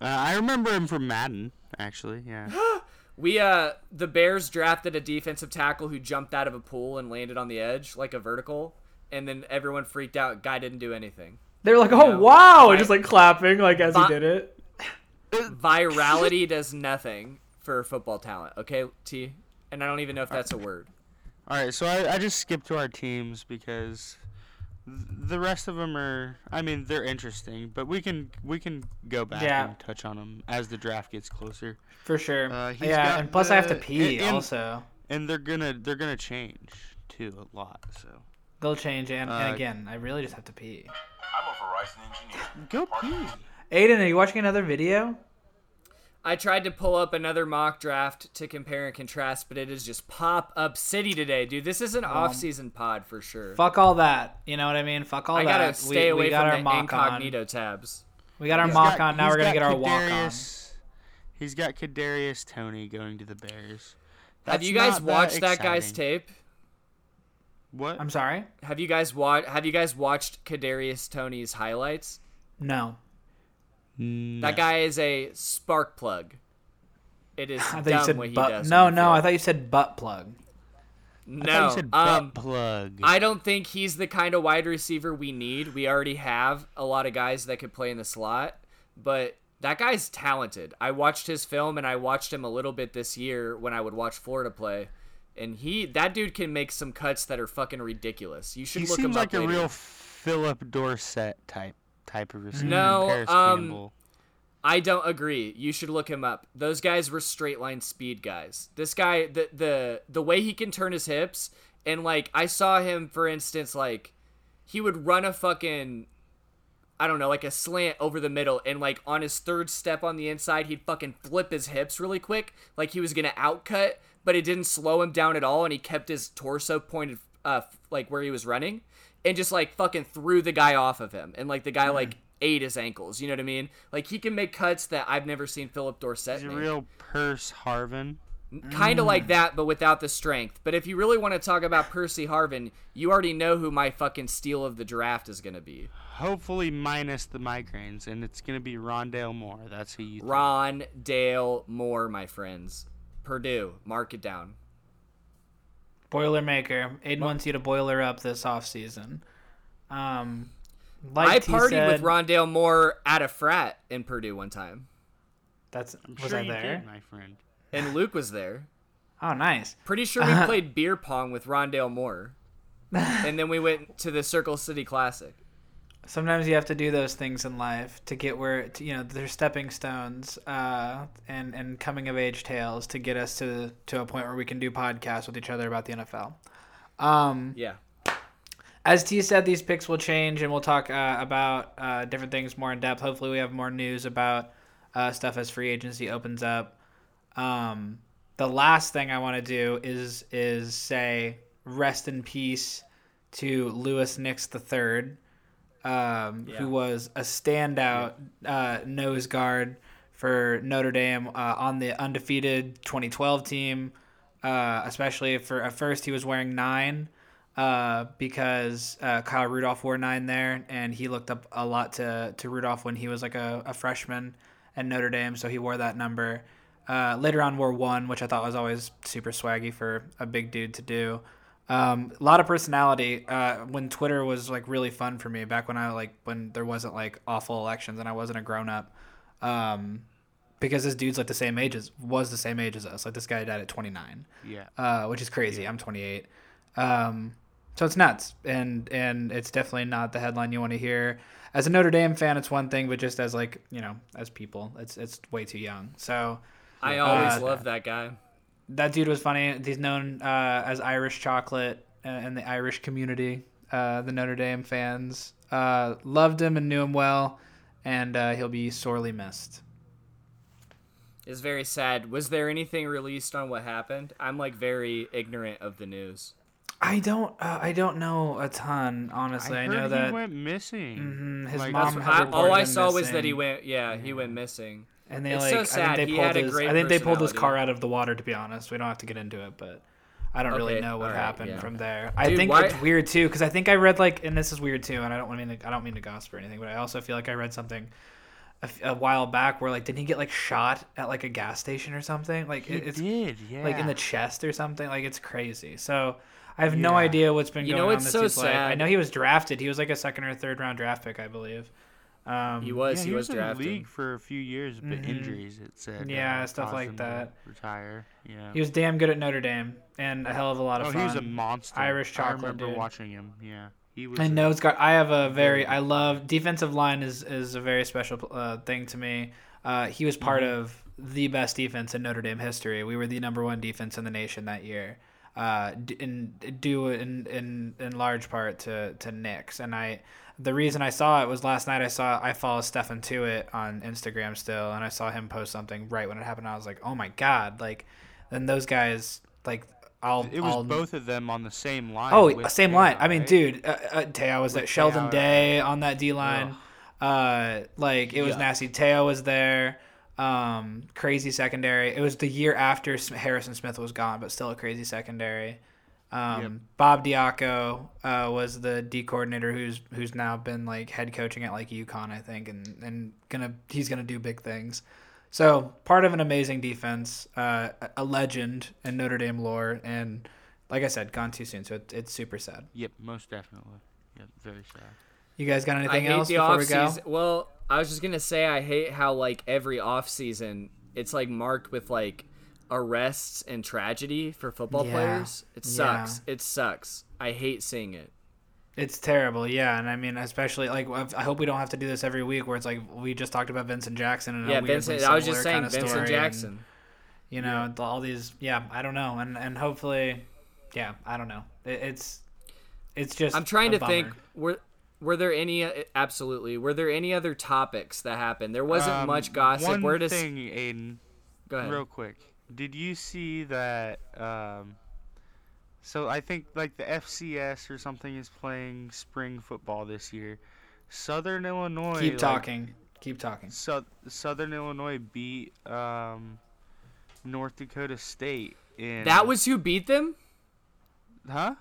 Uh, I remember him from Madden, actually. Yeah. We uh the Bears drafted a defensive tackle who jumped out of a pool and landed on the edge like a vertical, and then everyone freaked out. Guy didn't do anything. They're like, oh know, wow, vi- just like clapping like as he did it. Virality does nothing for football talent. Okay, T. And I don't even know if that's a word. All right, so I, I just skipped to our teams because the rest of them are. I mean, they're interesting, but we can we can go back Yeah. and touch on them as the draft gets closer. For sure. Uh, yeah, and plus I have to pee and- and- also. And they're gonna they're gonna change too a lot. So They'll change and, Uh, and again, I really just have to pee. I'm a Verizon engineer. go pee. Aiden, are you watching another video? I tried to pull up another mock draft to compare and contrast, but it is just pop up city today, dude. This is an off season pod for sure. Fuck all that. You know what I mean? Fuck all I that. gotta We- stay we, away got from our the mock incognito tabs. On. We got our He's mock got- on. Now he's we're gonna got get our walk on. Kadarius- He's got Kadarius Toney going to the Bears. Have That's you guys not watched that guy's exciting. tape? What? I'm sorry. Have you guys watched? Have you guys watched Kadarius Toney's highlights? No. No. That guy is a spark plug. It is I thought dumb you said what he butt. does. No, on no. I thought you said butt plug. no. I thought you said butt um, plug. I don't think he's the kind of wide receiver we need. We already have a lot of guys that could play in the slot, but that guy's talented. I watched his film and I watched him a little bit this year when I would watch Florida play. And he that dude can make some cuts that are fucking ridiculous. You should he look him seems like up a later. real Phillip Dorsett type type of receiver. No, Parris um, I don't agree. You should look him up. Those guys were straight line speed guys. This guy, the the the way he can turn his hips, and like I saw him, for instance, like he would run a fucking, I don't know, like a slant over the middle, and like on his third step on the inside, he'd fucking flip his hips really quick, like he was gonna outcut, but it didn't slow him down at all, and he kept his torso pointed, uh, like where he was running, and just like fucking threw the guy off of him, and like the guy like ate his ankles. You know what I mean? Like he can make cuts that I've never seen Phillip Dorsett He's a make. real Percy Harvin. kind of Mm. like that, but without the strength. But if you really want to talk about Percy Harvin, you already know who my fucking steal of the draft is gonna be. Hopefully minus the migraines, and it's gonna be Rondale Moore. That's who you. think. Ron Dale Moore, my friends. Purdue, mark it down. Boilermaker. Aiden wants you to boiler up this offseason. Um, like I T partied said, with Rondale Moore at a frat in Purdue one time, That's I'm was sure I you there? did, my friend. and Luke was there. Oh, nice. Pretty sure we played beer pong with Rondale Moore, and then we went to the Circle City Classic. Sometimes you have to do those things in life to get where to, you know they're stepping stones uh, and and coming of age tales to get us to to a point where we can do podcasts with each other about the NFL. Um, Yeah. as T said, these picks will change, and we'll talk uh, about uh, different things more in depth. Hopefully, we have more news about uh, stuff as free agency opens up. Um, the last thing I want to do is is say rest in peace to Louis Nix the third, um, Yeah. who was a standout uh, nose guard for Notre Dame uh, on the undefeated 2012 team. Uh, especially for at first he was wearing nine uh, because uh, Kyle Rudolph wore nine there, and he looked up a lot to, to Rudolph when he was like a, a freshman at Notre Dame, so he wore that number. Uh, later on, wore one, which I thought was always super swaggy for a big dude to do. Um, a lot of personality. Uh, when Twitter was like really fun for me back when I like when there wasn't like awful elections and I wasn't a grown up. Um, because this dude's like the same age as was the same age as us. Like this guy died at 29 Yeah. uh, which is crazy. I'm 28, um, so it's nuts, and and it's definitely not the headline you want to hear. As a Notre Dame fan, it's one thing, but just as like you know, as people, it's it's way too young. So I always Uh, love that guy. That dude was funny. He's known uh, as Irish chocolate uh, in the Irish community. Uh, the Notre Dame fans uh, loved him and knew him well, and uh, he'll be sorely missed. It's very sad. Was there anything released on what happened? I'm like very ignorant of the news. I don't. Uh, I don't know a ton, honestly. I, I, know heard that he went missing. Mhm, his Like, mom had what I, all I him saw was that he missing. went. Yeah, he went missing. And they It's like so I think they He pulled a his I think they pulled his car out of the water to be honest. We don't have to get into it, but I don't really know what alright, happened yeah. from there. I think why- it's weird too cuz I think I read like and this is weird too and I don't mean to, I don't mean to gossip or anything, but I also feel like I read something a while back where like didn't he get like shot at like a gas station or something? Like He it, it's did, yeah. like in the chest or something. Like it's crazy. So I have no idea what's been You going know on what's this so dude's life. I know he was drafted. He was like a second or third round draft pick, I believe. Um, He was. yeah, he, was, in drafted. the league for a few years, but Mhm. injuries it said. Yeah, uh, stuff like that. Retire. Yeah. He was damn good at Notre Dame and a hell of a lot of oh, fun. he was a monster. Irish chocolate. I remember dude. watching him. Yeah, he was. I a- know it's got. I have a very. Very I love defensive line is is a very special uh, thing to me. Uh, he was part Mm-hmm. of the best defense in Notre Dame history. We were the number one defense in the nation that year. Uh, in due in in in large part to to Nix and I. The reason I saw it was last night. I saw I follow Stephon Tuitt on Instagram still, and I saw him post something right when it happened. I was like, oh my god! Like, then those guys like. I'll, It was I'll, both of them on the same line. Oh, same Te'o, line. I mean, dude, uh, uh, Te'o was With there. Sheldon Te'o, Day on that D line. Uh, like it was Yeah. nasty. Te'o was there. Um, crazy secondary. It was the year after Harrison Smith was gone, but still a crazy secondary. Um, Yep. Bob Diaco uh, was the D coordinator who's who's now been like head coaching at like UConn, I think, and and gonna he's gonna do big things. So part of an amazing defense, uh, a- a legend in Notre Dame lore, and like I said, gone too soon. So it, it's super sad. Yep, most definitely. Yep, very sad. You guys got anything hate else before we go? Well, I was just gonna say I hate how like every off season it's like marked with like arrests and tragedy for football Yeah. players. It Yeah. sucks. It sucks. I hate seeing it. It's terrible, yeah, and I mean, especially like I've- hope we don't have to do this every week, where it's like we just talked about Vincent Jackson and yeah, weirdly Vincent. I was just saying kinda Vincent story, and, Jackson. you know, all these, yeah, I don't know, and and hopefully, yeah, I don't know. It, it's it's just. I'm trying a to think. bummer. Were were there any? uh, Absolutely. Were there any other topics that happened? There wasn't Um, much gossip. One Where does thing, Aiden, go ahead? real quick. Did you see that? Um, so I think like the FCS or something is playing spring football this year. Southern Illinois. Keep like, talking. Keep talking. Sou- Southern Illinois beat um, North Dakota State in. That was who beat them. huh?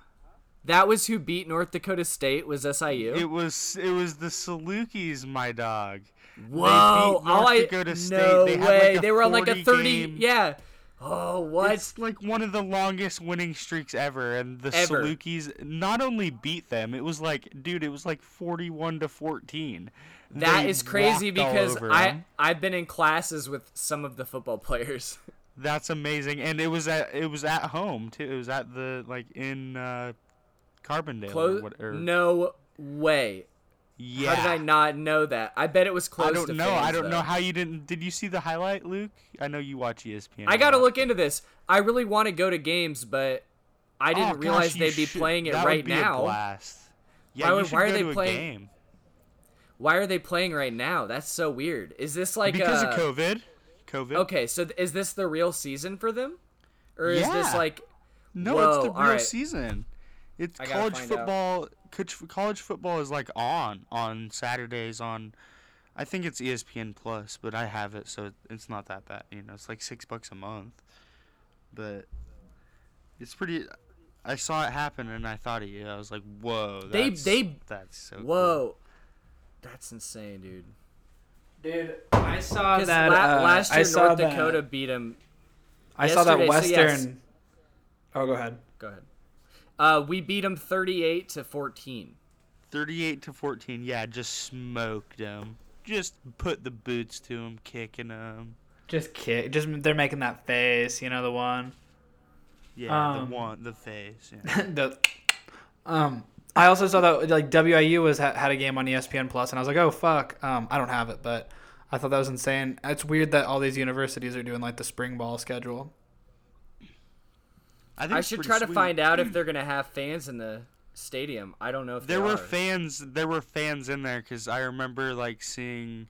That was who beat North Dakota State. Was SIU? It was it was the Salukis, my dog. Whoa! beat North I Dakota State. no They had, like, way. a they were on like a thirty. game- Yeah. Oh what? It's like one of the longest winning streaks ever, and the Ever. Salukis not only beat them, it was like, dude, it was like forty-one to fourteen. That They is crazy because I them. I've been in classes with some of the football players. That's amazing, and it was at it was at home too. It was at the like in uh, Carbondale. or Close? what, or, No way. Yeah. How did I not know that? I bet it was close. I don't to know. I don't know how you didn't. Did you see the highlight, Luke? I know you watch ESPN. I got to look into this. I really want to go to games, but I Oh, didn't gosh, realize they'd be should- playing it that right be A now. blast. Yeah, Why you would- should why are they a playing- game. Why are they playing right now? That's so weird. Is this like because uh, of COVID. COVID. Okay, so th- is this the real season for them, or is this like? No, Whoa, it's the real alright. season. It's college football. Coach- College football is like on on Saturdays on. I think it's ESPN Plus, but I have it, so it's not that bad. You know, it's like six bucks a month, but it's pretty. I saw it happen, and I thought of you. I was like, "Whoa!" They- That's, they- That's so. cool. Whoa, that's insane, dude. Dude, I saw that. la- uh, last I year saw North that- Dakota beat him. I saw that yesterday, so Western. yes. Oh, go ahead. Go ahead. Uh, we beat them thirty-eight to fourteen. Thirty-eight to fourteen. Yeah, just smoked them. Just put the boots to them, kicking them. Just kick. Just they're making that face. You know the one. Yeah, Um, the one, the face. Yeah. the, um, I also saw that like WIU was ha- had a game on ESPN Plus, and I was like, oh fuck. Um, I don't have it, but I thought that was insane. It's weird that all these universities are doing like the spring ball schedule. Think I should pretty try to find out if hmm. they're gonna have fans in the stadium. I don't know if There they were are. fans. There were fans in there because I remember like seeing,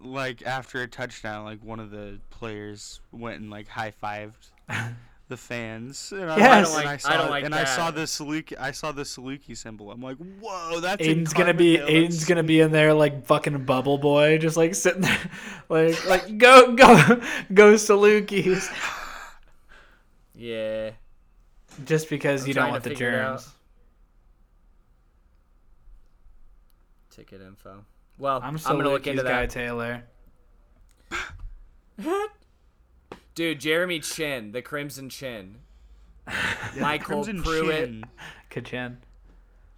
like after a touchdown, like one of the players went and like high fived, the fans. And I, Yes. and I don't I saw, I don't like and I saw the Saluki. I saw the Saluki symbol. I'm like, whoa, that's in Aiden's gonna be Carmen Hills. Aiden's gonna be in there like fucking bubble boy, just like sitting there, like like go go go Salukis, Yeah. just because I'm you don't want the figure it out. germs. Ticket info. Well, I'm I'm, gonna look Salukis into guy that. Taylor. What? Dude, Jeremy Chinn, the Crimson Chin. Michael Crimson Pruitt. Chin. Kachin.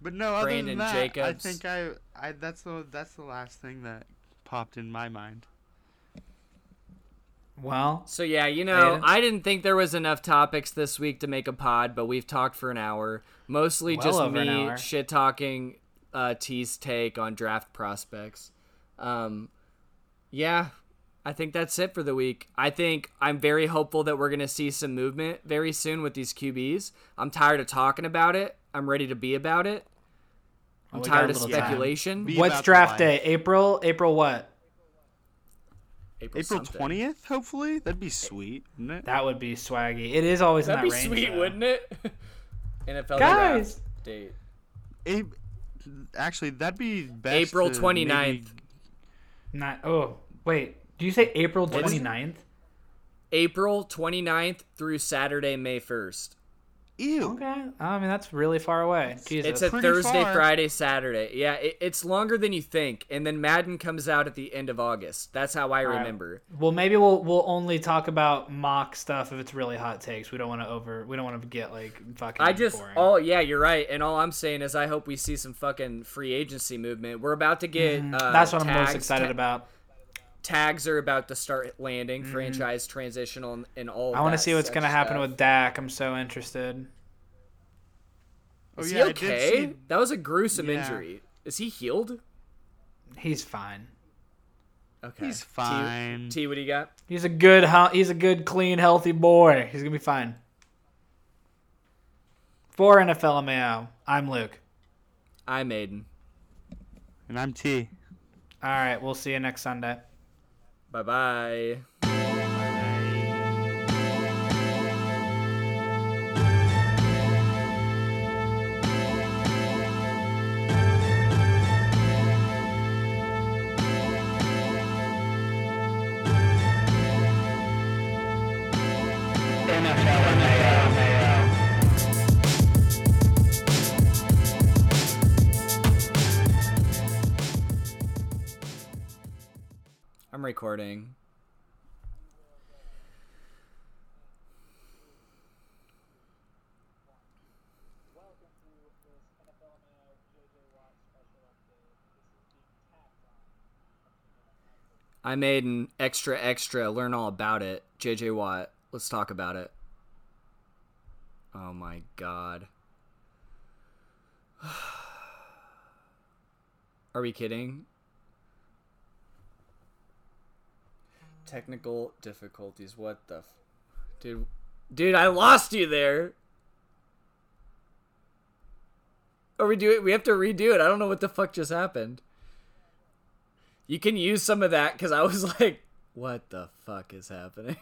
But no, other Brandon than that, Jacobs. I think I, I that's the that's the last thing that popped in my mind. Well, So yeah, you know, Aiden? I didn't think there was enough topics this week to make a pod, but we've talked for an hour. Mostly Well just me shit talking uh T's take on draft prospects. Um yeah, I think that's it for the week. I think I'm very hopeful that we're going to see some movement very soon with these QBs. I'm tired of talking about it. I'm ready to be about it. I'm Well, we tired of speculation. What's draft day? April? April what? April April twentieth, hopefully. That'd be sweet, wouldn't it? That would be swaggy. It is always That'd in be range. sweet, though. wouldn't it? NFL Guys. draft date. A- actually, that'd be best. April to 29th. maybe- Not. Oh, wait. Do you say April 29th? April 29th through Saturday, May 1st. Ew. Okay. I mean, that's really far away. Jesus. It's a pretty Thursday, far. Friday, Saturday. Yeah, it, it's longer than you think. And then Madden comes out at the end of August. That's how I right. remember. Well, maybe we'll we'll only talk about mock stuff if it's really hot takes. We don't want to over. We don't want to get like fucking. I just, boring. oh, yeah, you're right. And all I'm saying is I hope we see some fucking free agency movement. We're about to get. Uh, Mm-hmm. That's what I'm most excited Ta- about. Tags are about to start landing, mm-hmm. franchise transitional, and, and all I want to see what's gonna happen with Dak. I'm so interested. Oh, Is yeah, he okay? see- That was a gruesome Yeah. injury. Is he healed? He's fine. Okay. He's fine. T, what do you got? He's a good. He's a good, clean, healthy boy. He's gonna be fine. For NFL Mayo, I'm Luke. I'm Aiden. And I'm T. All right, we'll see you next Sunday. Bye bye. Recording. I made an extra extra learn all about it. JJ Watt. Let's talk about it. Oh my god. Are we kidding? Technical difficulties. What the f- Dude, dude, I lost you there. Oh, or we do it. We have to redo it. I don't know what the fuck just happened. You can use some of that because I was like, what the fuck is happening?